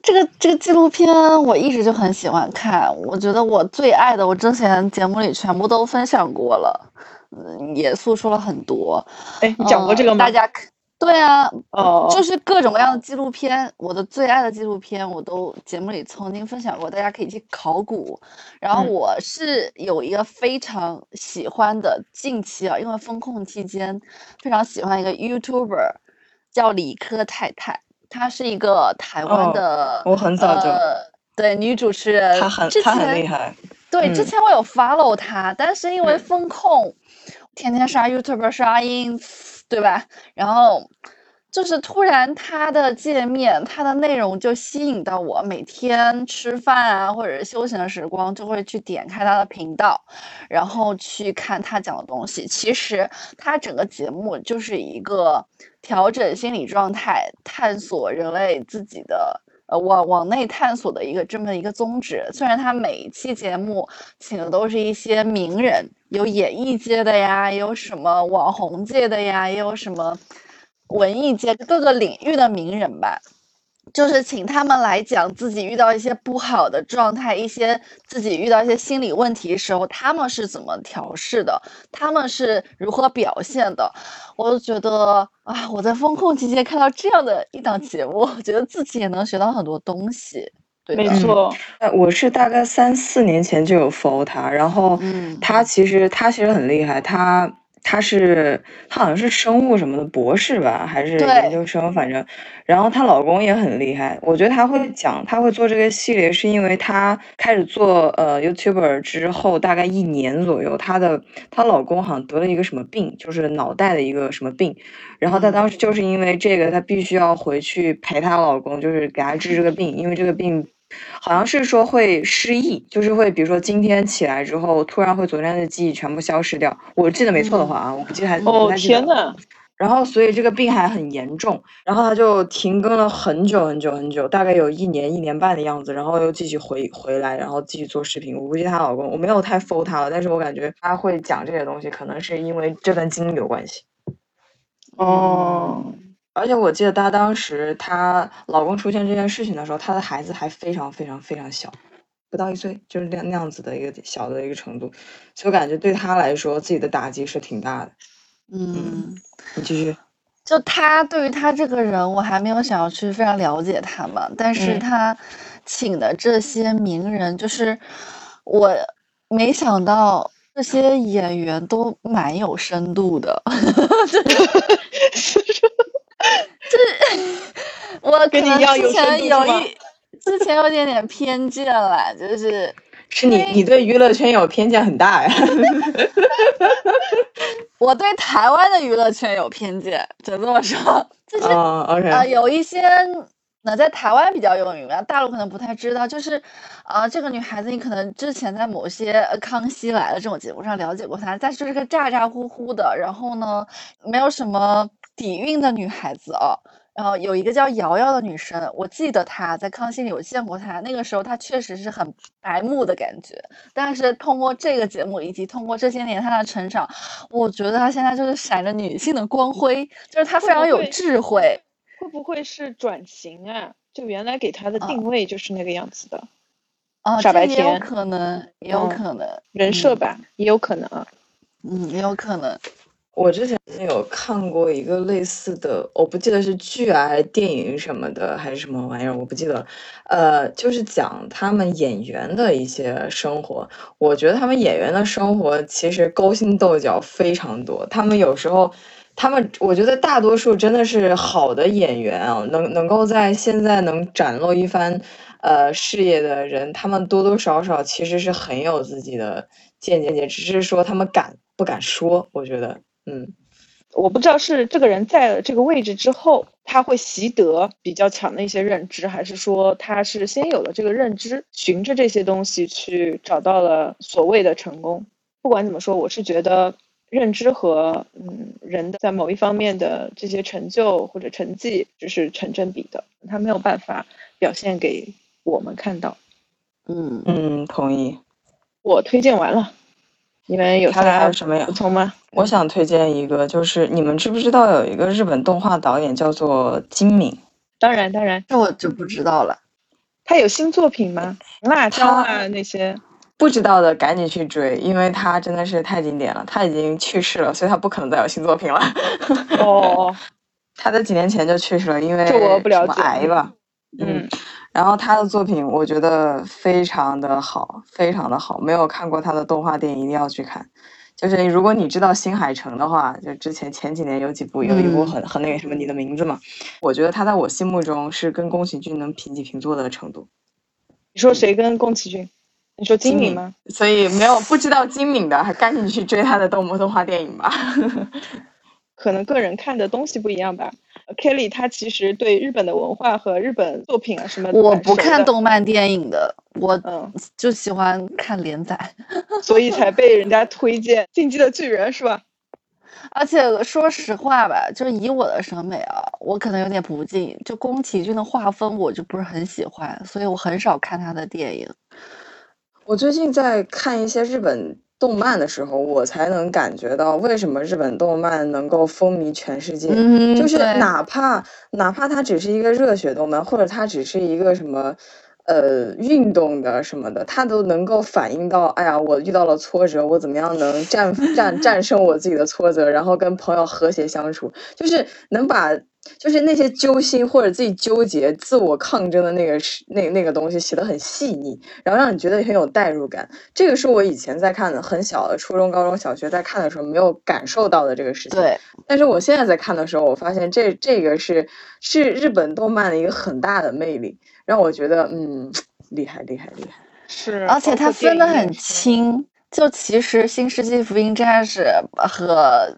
[SPEAKER 2] 这个这个纪录片我一直就很喜欢看，我觉得我最爱的，我之前节目里全部都分享过了。嗯，也诉说了很多。
[SPEAKER 1] 哎，你讲过这个吗？
[SPEAKER 2] 大家对啊，
[SPEAKER 1] 哦，
[SPEAKER 2] 就是各种各样的纪录片，我的最爱的纪录片，我都节目里曾经分享过，大家可以去考古。然后我是有一个非常喜欢的，近期啊，因为风控期间，非常喜欢一个 YouTuber，叫理科太太，她是一个台湾的，
[SPEAKER 3] 我很早就
[SPEAKER 2] 对女主持人，
[SPEAKER 3] 她很她很厉害。
[SPEAKER 2] 对，之前我有 follow 她，但是因为风控。天天刷 YouTube 刷 ins，对吧？然后就是突然她的界面、她的内容就吸引到我，每天吃饭啊或者休闲的时光就会去点开她的频道，然后去看她讲的东西。其实她整个节目就是一个调整心理状态、探索人类自己的。呃，往往内探索的一个这么一个宗旨。虽然他每一期节目请的都是一些名人，有演艺界的呀，也有什么网红界的呀，也有什么文艺界各个领域的名人吧。就是请他们来讲自己遇到一些不好的状态，一些自己遇到一些心理问题的时候，他们是怎么调试的，他们是如何表现的。我就觉得啊，我在风控期间看到这样的一档节目，我觉得自己也能学到很多东西。对，
[SPEAKER 1] 没错。
[SPEAKER 3] 我是大概三四年前就有 follow 他，然后他其实他其实很厉害，他。他是他好像是生物什么的博士吧，还是研究生，反正，然后她老公也很厉害。我觉得他会讲，他会做这个系列，是因为他开始做呃 YouTuber 之后，大概一年左右，她的她老公好像得了一个什么病，就是脑袋的一个什么病，然后她当时就是因为这个，她必须要回去陪她老公，就是给他治这个病，因为这个病。好像是说会失忆，就是会，比如说今天起来之后，突然会昨天的记忆全部消失掉。我记得没错的话啊，我不记得还
[SPEAKER 1] 哦天呐。
[SPEAKER 3] 然后所以这个病还很严重，然后他就停更了很久很久很久，大概有一年一年半的样子，然后又继续回回来，然后继续做视频。我估计她老公我没有太 follow 她了，但是我感觉她会讲这些东西，可能是因为这段经历有关系。
[SPEAKER 1] 哦。
[SPEAKER 3] 而且我记得她当时她老公出现这件事情的时候，她的孩子还非常非常非常小，不到一岁，就是那那样子的一个小的一个程度，所以我感觉对她来说，自己的打击是挺大的。
[SPEAKER 2] 嗯，
[SPEAKER 3] 你继续。
[SPEAKER 2] 就她对于她这个人，我还没有想要去非常了解他嘛，但是他请的这些名人，就是我没想到这些演员都蛮有深度的。是，我可能之前有一，之前有点点偏见了，就是，
[SPEAKER 3] 是你你对娱乐圈有偏见很大呀。
[SPEAKER 2] 我对台湾的娱乐圈有偏见，只能这么说，就是
[SPEAKER 3] 啊，
[SPEAKER 2] 有一些那在台湾比较有名吧，大陆可能不太知道，就是啊，这个女孩子你可能之前在某些《康熙来了》这种节目上了解过她，但是就是个咋咋呼呼的，然后呢，没有什么底蕴的女孩子哦。然后有一个叫瑶瑶的女生，我记得她在康熙里有见过她，那个时候她确实是很白目的感觉。但是通过这个节目以及通过这些年她的成长，我觉得她现在就是闪着女性的光辉，就是她非常有智慧。
[SPEAKER 1] 会不会是转型啊？就原来给她的定位就是那个样子的。
[SPEAKER 2] 啊，
[SPEAKER 1] 傻白甜。
[SPEAKER 2] 也有可能，也有可能
[SPEAKER 1] 人设吧，也有可能啊。
[SPEAKER 2] 嗯，也有可能。
[SPEAKER 3] 我之前有看过一个类似的，我不记得是剧啊还是电影什么的，还是什么玩意儿，我不记得。呃，就是讲他们演员的一些生活。我觉得他们演员的生活其实勾心斗角非常多。他们有时候，他们我觉得大多数真的是好的演员啊，能能够在现在能展露一番呃事业的人，他们多多少少其实是很有自己的见解，只是说他们敢不敢说。我觉得。嗯，
[SPEAKER 1] 我不知道是这个人在了这个位置之后，他会习得比较强的一些认知，还是说他是先有了这个认知，循着这些东西去找到了所谓的成功。不管怎么说，我是觉得认知和嗯人的在某一方面的这些成就或者成绩，这是成正比的，他没有办法表现给我们看到。
[SPEAKER 2] 嗯
[SPEAKER 3] 嗯，同意。
[SPEAKER 1] 我推荐完了。你们有他还有
[SPEAKER 3] 什么呀？
[SPEAKER 1] 补充吗？
[SPEAKER 3] 我想推荐一个，就是你们知不知道有一个日本动画导演叫做金敏？
[SPEAKER 1] 当然，当然，
[SPEAKER 2] 那我就不知道了。
[SPEAKER 1] 他有新作品吗？辣椒啊那些？
[SPEAKER 3] 不知道的赶紧去追，因为他真的是太经典了。他已经去世了，所以他不可能再有新作品了。
[SPEAKER 1] 哦，
[SPEAKER 3] 他在几年前就去世了，因为
[SPEAKER 1] 这我不了解。
[SPEAKER 3] 癌吧？
[SPEAKER 1] 嗯。
[SPEAKER 3] 然后他的作品我觉得非常的好，非常的好。没有看过他的动画电影，一定要去看。就是如果你知道新海诚的话，就之前前几年有几部，有一部很很那个什么，你的名字嘛。我觉得他在我心目中是跟宫崎骏能平起平坐的程度。
[SPEAKER 1] 你说谁跟宫崎骏？你说金敏吗？
[SPEAKER 3] 所以没有不知道金敏的，还赶紧去追他的动动画电影吧。
[SPEAKER 1] 可能个人看的东西不一样吧。Kelly 他其实对日本的文化和日本作品啊什么，
[SPEAKER 2] 我不看动漫电影的，我嗯就喜欢看连载，
[SPEAKER 1] 所以才被人家推荐《进击的巨人》是吧？
[SPEAKER 2] 而且说实话吧，就以我的审美啊，我可能有点不敬，就宫崎骏的画风我就不是很喜欢，所以我很少看他的电影。
[SPEAKER 3] 我最近在看一些日本。动漫的时候，我才能感觉到为什么日本动漫能够风靡全世界。就是哪怕哪怕它只是一个热血动漫，或者它只是一个什么呃运动的什么的，它都能够反映到，哎呀，我遇到了挫折，我怎么样能战战战胜我自己的挫折，然后跟朋友和谐相处，就是能把。就是那些揪心或者自己纠结、自我抗争的那个是那那个东西写的很细腻，然后让你觉得很有代入感。这个是我以前在看的很小的初中、高中小学在看的时候没有感受到的这个事情。
[SPEAKER 2] 对，
[SPEAKER 3] 但是我现在在看的时候，我发现这这个是是日本动漫的一个很大的魅力，让我觉得嗯厉害厉害厉害。
[SPEAKER 1] 是，
[SPEAKER 2] 而且它分得很清，就其实《新世纪福音战士》和。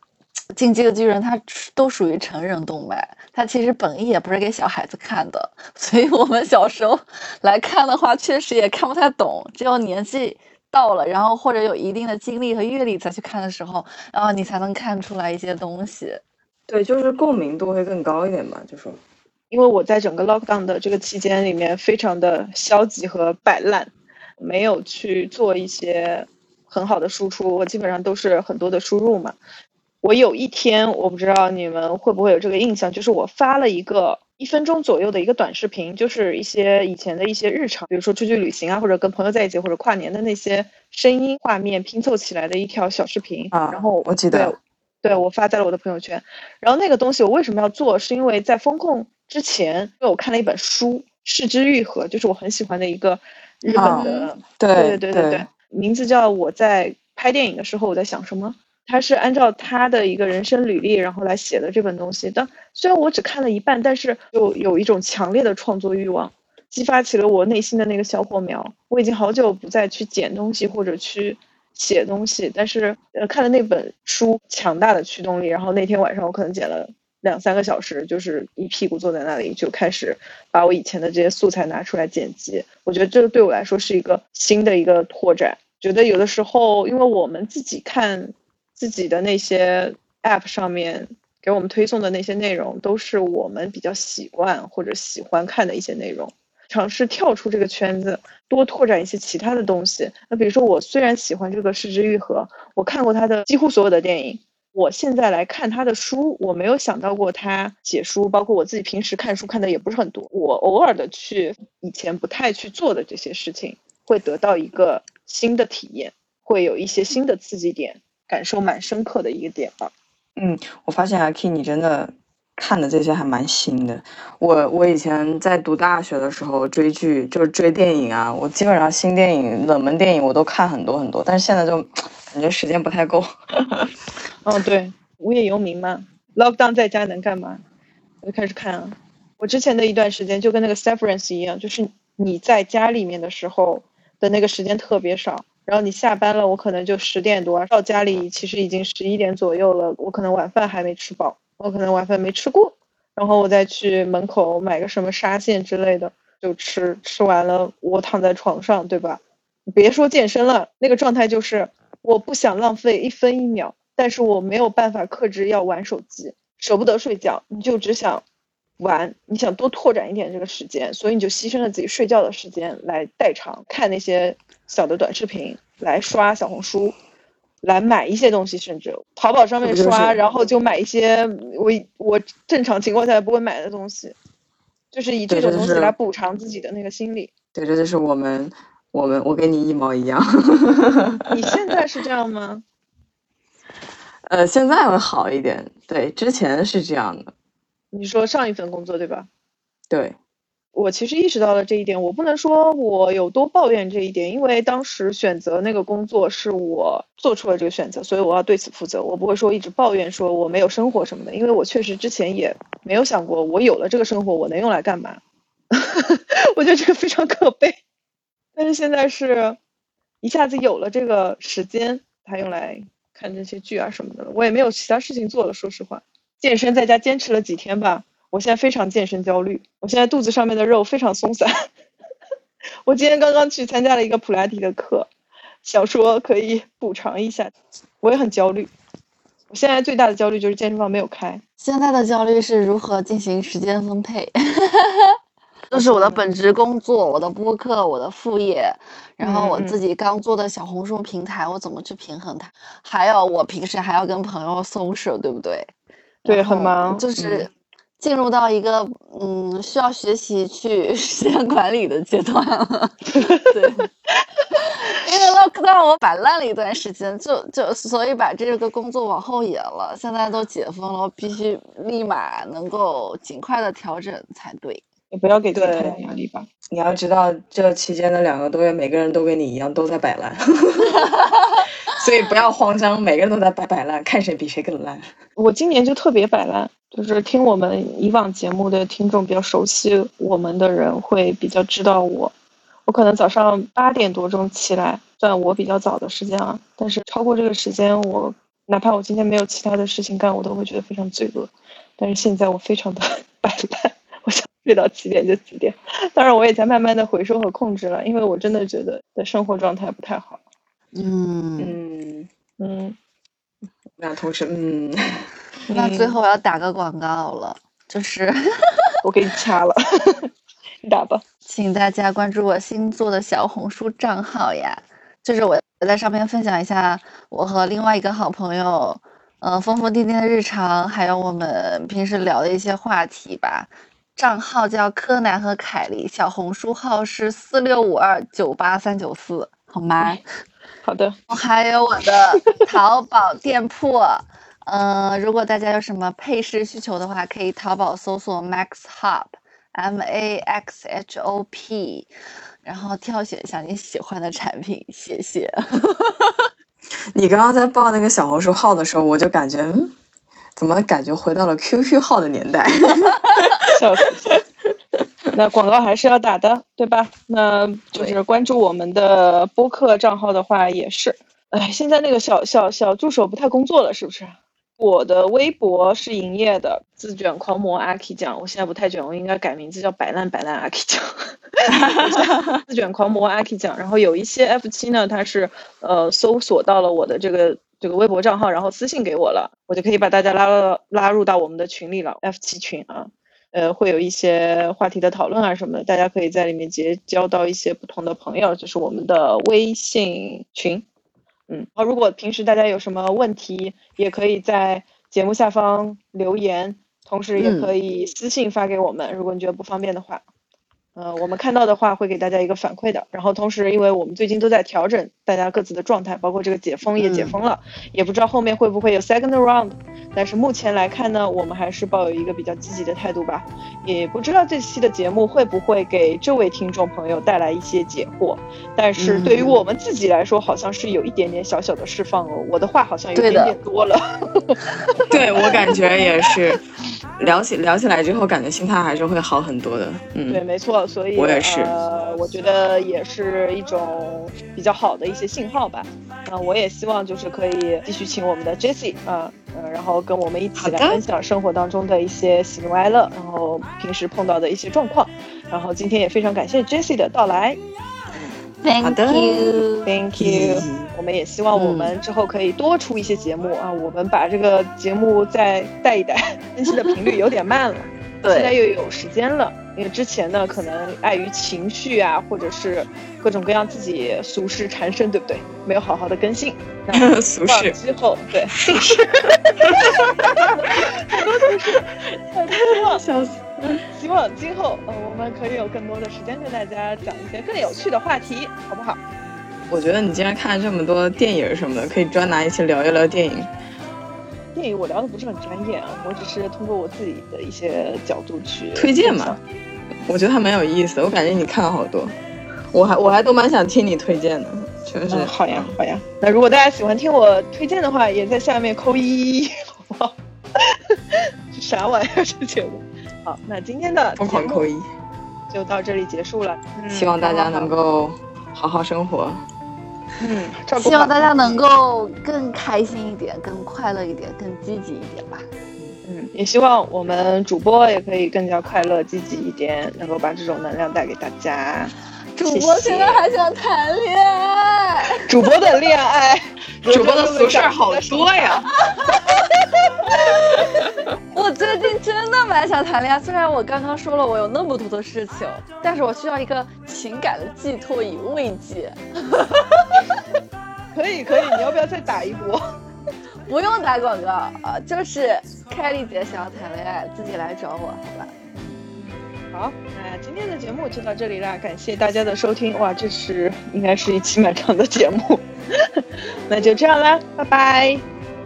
[SPEAKER 2] 进击的巨人，它都属于成人动漫，它其实本意也不是给小孩子看的，所以我们小时候来看的话，确实也看不太懂。只有年纪到了，然后或者有一定的经历和阅历再去看的时候，然后你才能看出来一些东西。
[SPEAKER 3] 对，就是共鸣度会更高一点嘛，就说，
[SPEAKER 1] 因为我在整个 lockdown 的这个期间里面，非常的消极和摆烂，没有去做一些很好的输出，我基本上都是很多的输入嘛。我有一天，我不知道你们会不会有这个印象，就是我发了一个一分钟左右的一个短视频，就是一些以前的一些日常，比如说出去旅行啊，或者跟朋友在一起，或者跨年的那些声音画面拼凑起来的一条小视频。
[SPEAKER 3] 啊，
[SPEAKER 1] 然后
[SPEAKER 3] 我记得，
[SPEAKER 1] 对我发在了我的朋友圈。然后那个东西我为什么要做？是因为在风控之前，因为我看了一本书《视之愈合》，就是我很喜欢的一个日本的，对对对对对，名字叫《我在拍电影的时候我在想什么》。他是按照他的一个人生履历，然后来写的这本东西。但虽然我只看了一半，但是就有一种强烈的创作欲望，激发起了我内心的那个小火苗。我已经好久不再去剪东西或者去写东西，但是呃看了那本书，强大的驱动力。然后那天晚上我可能剪了两三个小时，就是一屁股坐在那里就开始把我以前的这些素材拿出来剪辑。我觉得这个对我来说是一个新的一个拓展。觉得有的时候，因为我们自己看。自己的那些 App 上面给我们推送的那些内容，都是我们比较习惯或者喜欢看的一些内容。尝试跳出这个圈子，多拓展一些其他的东西。那比如说，我虽然喜欢这个失之愈合，我看过他的几乎所有的电影。我现在来看他的书，我没有想到过他写书，包括我自己平时看书看的也不是很多。我偶尔的去以前不太去做的这些事情，会得到一个新的体验，会有一些新的刺激点。感受蛮深刻的一个点吧。
[SPEAKER 3] 嗯，我发现阿 K 你真的看的这些还蛮新的。我我以前在读大学的时候追剧，就是追电影啊，我基本上新电影、冷门电影我都看很多很多，但是现在就感觉时间不太够。
[SPEAKER 1] 嗯，对，无业游民嘛，lockdown 在家能干嘛？我就开始看啊。我之前的一段时间就跟那个 Severance 一样，就是你在家里面的时候的那个时间特别少，然后你下班了，我可能就十点多到家里，其实已经十一点左右了，我可能晚饭还没吃饱，我可能晚饭没吃过，然后我再去门口买个什么沙县之类的就吃，吃完了我躺在床上，对吧？别说健身了，那个状态就是我不想浪费一分一秒，但是我没有办法克制要玩手机，舍不得睡觉，你就只想玩，你想多拓展一点这个时间，所以你就牺牲了自己睡觉的时间来代偿看那些小的短视频，来刷小红书，来买一些东西，甚至淘宝上面刷，然后就买一些我我正常情况下不会买的东西，就是以这种东西来补偿自己的那个心理。
[SPEAKER 3] 对，这就是我们我们我跟你一毛一样。
[SPEAKER 1] 你现在是这样吗？
[SPEAKER 3] 呃，现在会好一点，对，之前是这样的，
[SPEAKER 1] 你说上一份工作对吧？
[SPEAKER 3] 对，
[SPEAKER 1] 我其实意识到了这一点，我不能说我有多抱怨这一点，因为当时选择那个工作是我做出了这个选择，所以我要对此负责。我不会说一直抱怨说我没有生活什么的，因为我确实之前也没有想过我有了这个生活我能用来干嘛。我觉得这个非常可悲，但是现在是一下子有了这个时间，还用来看这些剧啊什么的了。我也没有其他事情做了，说实话，健身在家坚持了几天吧。我现在非常健身焦虑，我现在肚子上面的肉非常松散。我今天刚刚去参加了一个普拉提的课，想说可以补偿一下，我也很焦虑。我现在最大的焦虑就是健身房没有开。
[SPEAKER 2] 现在的焦虑是如何进行时间分配，这是我的本职工作，我的播客，我的副业，然后我自己刚做的小红书平台，我怎么去平衡它？还有我平时还要跟朋友 social，对不对？
[SPEAKER 1] 对很忙
[SPEAKER 2] 就是进入到一个嗯需要学习去 时间管理的阶段了。对，因为 lockdown 我摆烂了一段时间，就就所以把这个工作往后延了。现在都解封了，我必须立马能够尽快的调整才对。
[SPEAKER 1] 也不要给自己太大压力吧。
[SPEAKER 3] 你要知道，这期间的两个多月，每个人都跟你一样都在摆烂，所以不要慌张，每个人都在摆摆烂，看谁比谁更烂。
[SPEAKER 1] 我今年就特别摆烂，就是听我们以往节目的听众比较熟悉我们的人会比较知道我。我可能早上八点多钟起来，算我比较早的时间啊。但是超过这个时间，我哪怕我今天没有其他的事情干，我都会觉得非常罪恶。但是现在我非常的 摆烂，我想睡到几点就几点。当然，我也在慢慢的回收和控制了，因为我真的觉得的生活状态不太好。
[SPEAKER 2] 嗯，
[SPEAKER 3] 嗯，
[SPEAKER 1] 嗯，
[SPEAKER 3] 那同时，嗯，
[SPEAKER 2] 那最后我要打个广告了，就是
[SPEAKER 1] 我给你掐了，你打吧。
[SPEAKER 2] 请大家关注我新做的小红书账号呀，就是我在上面分享一下我和另外一个好朋友，嗯、疯疯癫癫的日常，还有我们平时聊的一些话题吧。账号叫柯南和凯莉，小红书号是四六五二九八三九四，好吗？
[SPEAKER 1] 好的，
[SPEAKER 2] 还有我的淘宝店铺，嗯、如果大家有什么配饰需求的话，可以淘宝搜索 Max Hop，M A X H O P，然后挑选一下你喜欢的产品，谢谢。
[SPEAKER 3] 你刚刚在报那个小红书号的时候，我就感觉，嗯，怎么感觉回到了 QQ 号的年代？
[SPEAKER 1] 那广告还是要打的，对吧？那就是关注我们的播客账号的话，也是。哎，现在那个小小小助手不太工作了，是不是？我的微博是营业的，自卷狂魔阿 K 酱。我现在不太卷，我应该改名字叫摆烂摆烂阿 K 酱。自卷狂魔阿 K 酱。然后有一些 F 七呢，它是呃搜索到了我的这个这个微博账号，然后私信给我了，我就可以把大家拉到拉入到我们的群里了，F 七群啊。呃，会有一些话题的讨论啊什么的，大家可以在里面结交到一些不同的朋友，就是我们的微信群。嗯，然后如果平时大家有什么问题，也可以在节目下方留言，同时也
[SPEAKER 2] 嗯
[SPEAKER 1] 可以私信发给我们，如果你觉得不方便的话。呃，我们看到的话会给大家一个反馈的。然后同时，因为我们最近都在调整大家各自的状态，包括这个解封也解封了，也不知道后面会不会有 second round。但是目前来看呢，我们还是抱有一个比较积极的态度吧。也不知道这期的节目会不会给这位听众朋友带来一些解惑。但是对于我们自己来说，好像是有一点点小小的释放哦。我的话好像有点点多了。
[SPEAKER 3] 对我感觉也是。聊起聊起来之后，感觉心态还是会好很多的。嗯，
[SPEAKER 1] 对，没错，所以
[SPEAKER 3] 我也是。
[SPEAKER 1] 呃，我觉得也是一种比较好的一些信号吧。那我也希望就是可以继续请我们的 Jessie 啊，嗯，然后跟我们一起来分享生活当中的一些喜怒哀乐，然后平时碰到的一些状况。然后今天也非常感谢 Jessie 的到来。
[SPEAKER 2] Thank
[SPEAKER 1] you，Thank you。我们也希望我们之后可以多出一些节目啊。我们把这个节目再带一带，更新的频率有点慢了。
[SPEAKER 2] 对，
[SPEAKER 1] 现在又有时间了，因为之前呢，可能碍于情绪啊，或者是各种各样自己俗事缠身，对不对？没有好好的更新。
[SPEAKER 3] 俗事。
[SPEAKER 1] 之后，对。俗事。很多俗事。希望，
[SPEAKER 3] 笑死。
[SPEAKER 1] 希望今后呃，我们可以有更多的时间跟大家讲一些更有趣的话题，好不好？
[SPEAKER 3] 我觉得你既然看了这么多电影什么的，可以专拿一期聊一聊电影。
[SPEAKER 1] 电影我聊的不是很专业啊，我只是通过我自己的一些角度去
[SPEAKER 3] 推荐嘛。我觉得还蛮有意思的，我感觉你看了好多，我还我还都蛮想听你推荐的，确实是。
[SPEAKER 1] 好呀好呀，那如果大家喜欢听我推荐的话，也在下面扣一，好不好？啥玩意儿这节目？好，那今天的
[SPEAKER 3] 疯狂扣一
[SPEAKER 1] 就到这里结束了。
[SPEAKER 3] 希望大家能够好好生活。
[SPEAKER 1] 嗯，
[SPEAKER 2] 希望大家能够更开心一点，更快乐一点，更积极一点吧。
[SPEAKER 1] 嗯，也希望我们主播也可以更加快乐、积极一点，能够把这种能量带给大家。
[SPEAKER 2] 主播现在还想谈恋爱？
[SPEAKER 1] 主播的恋爱，
[SPEAKER 3] 主播的俗事好多呀。
[SPEAKER 2] 我最近真的蛮想谈恋爱，虽然我刚刚说了我有那么多的事情，但是我需要一个情感的寄托与慰藉。
[SPEAKER 1] 可以可以，你要不要再打一波？
[SPEAKER 2] 不用打广告啊，就是凯丽姐想要谈恋爱，自己来找我，好吧？
[SPEAKER 1] 好，那今天的节目就到这里啦，感谢大家的收听。哇，这是应该是一期蛮长的节目，那就这样啦，拜拜，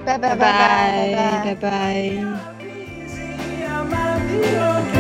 [SPEAKER 2] 拜拜
[SPEAKER 3] 拜拜拜拜。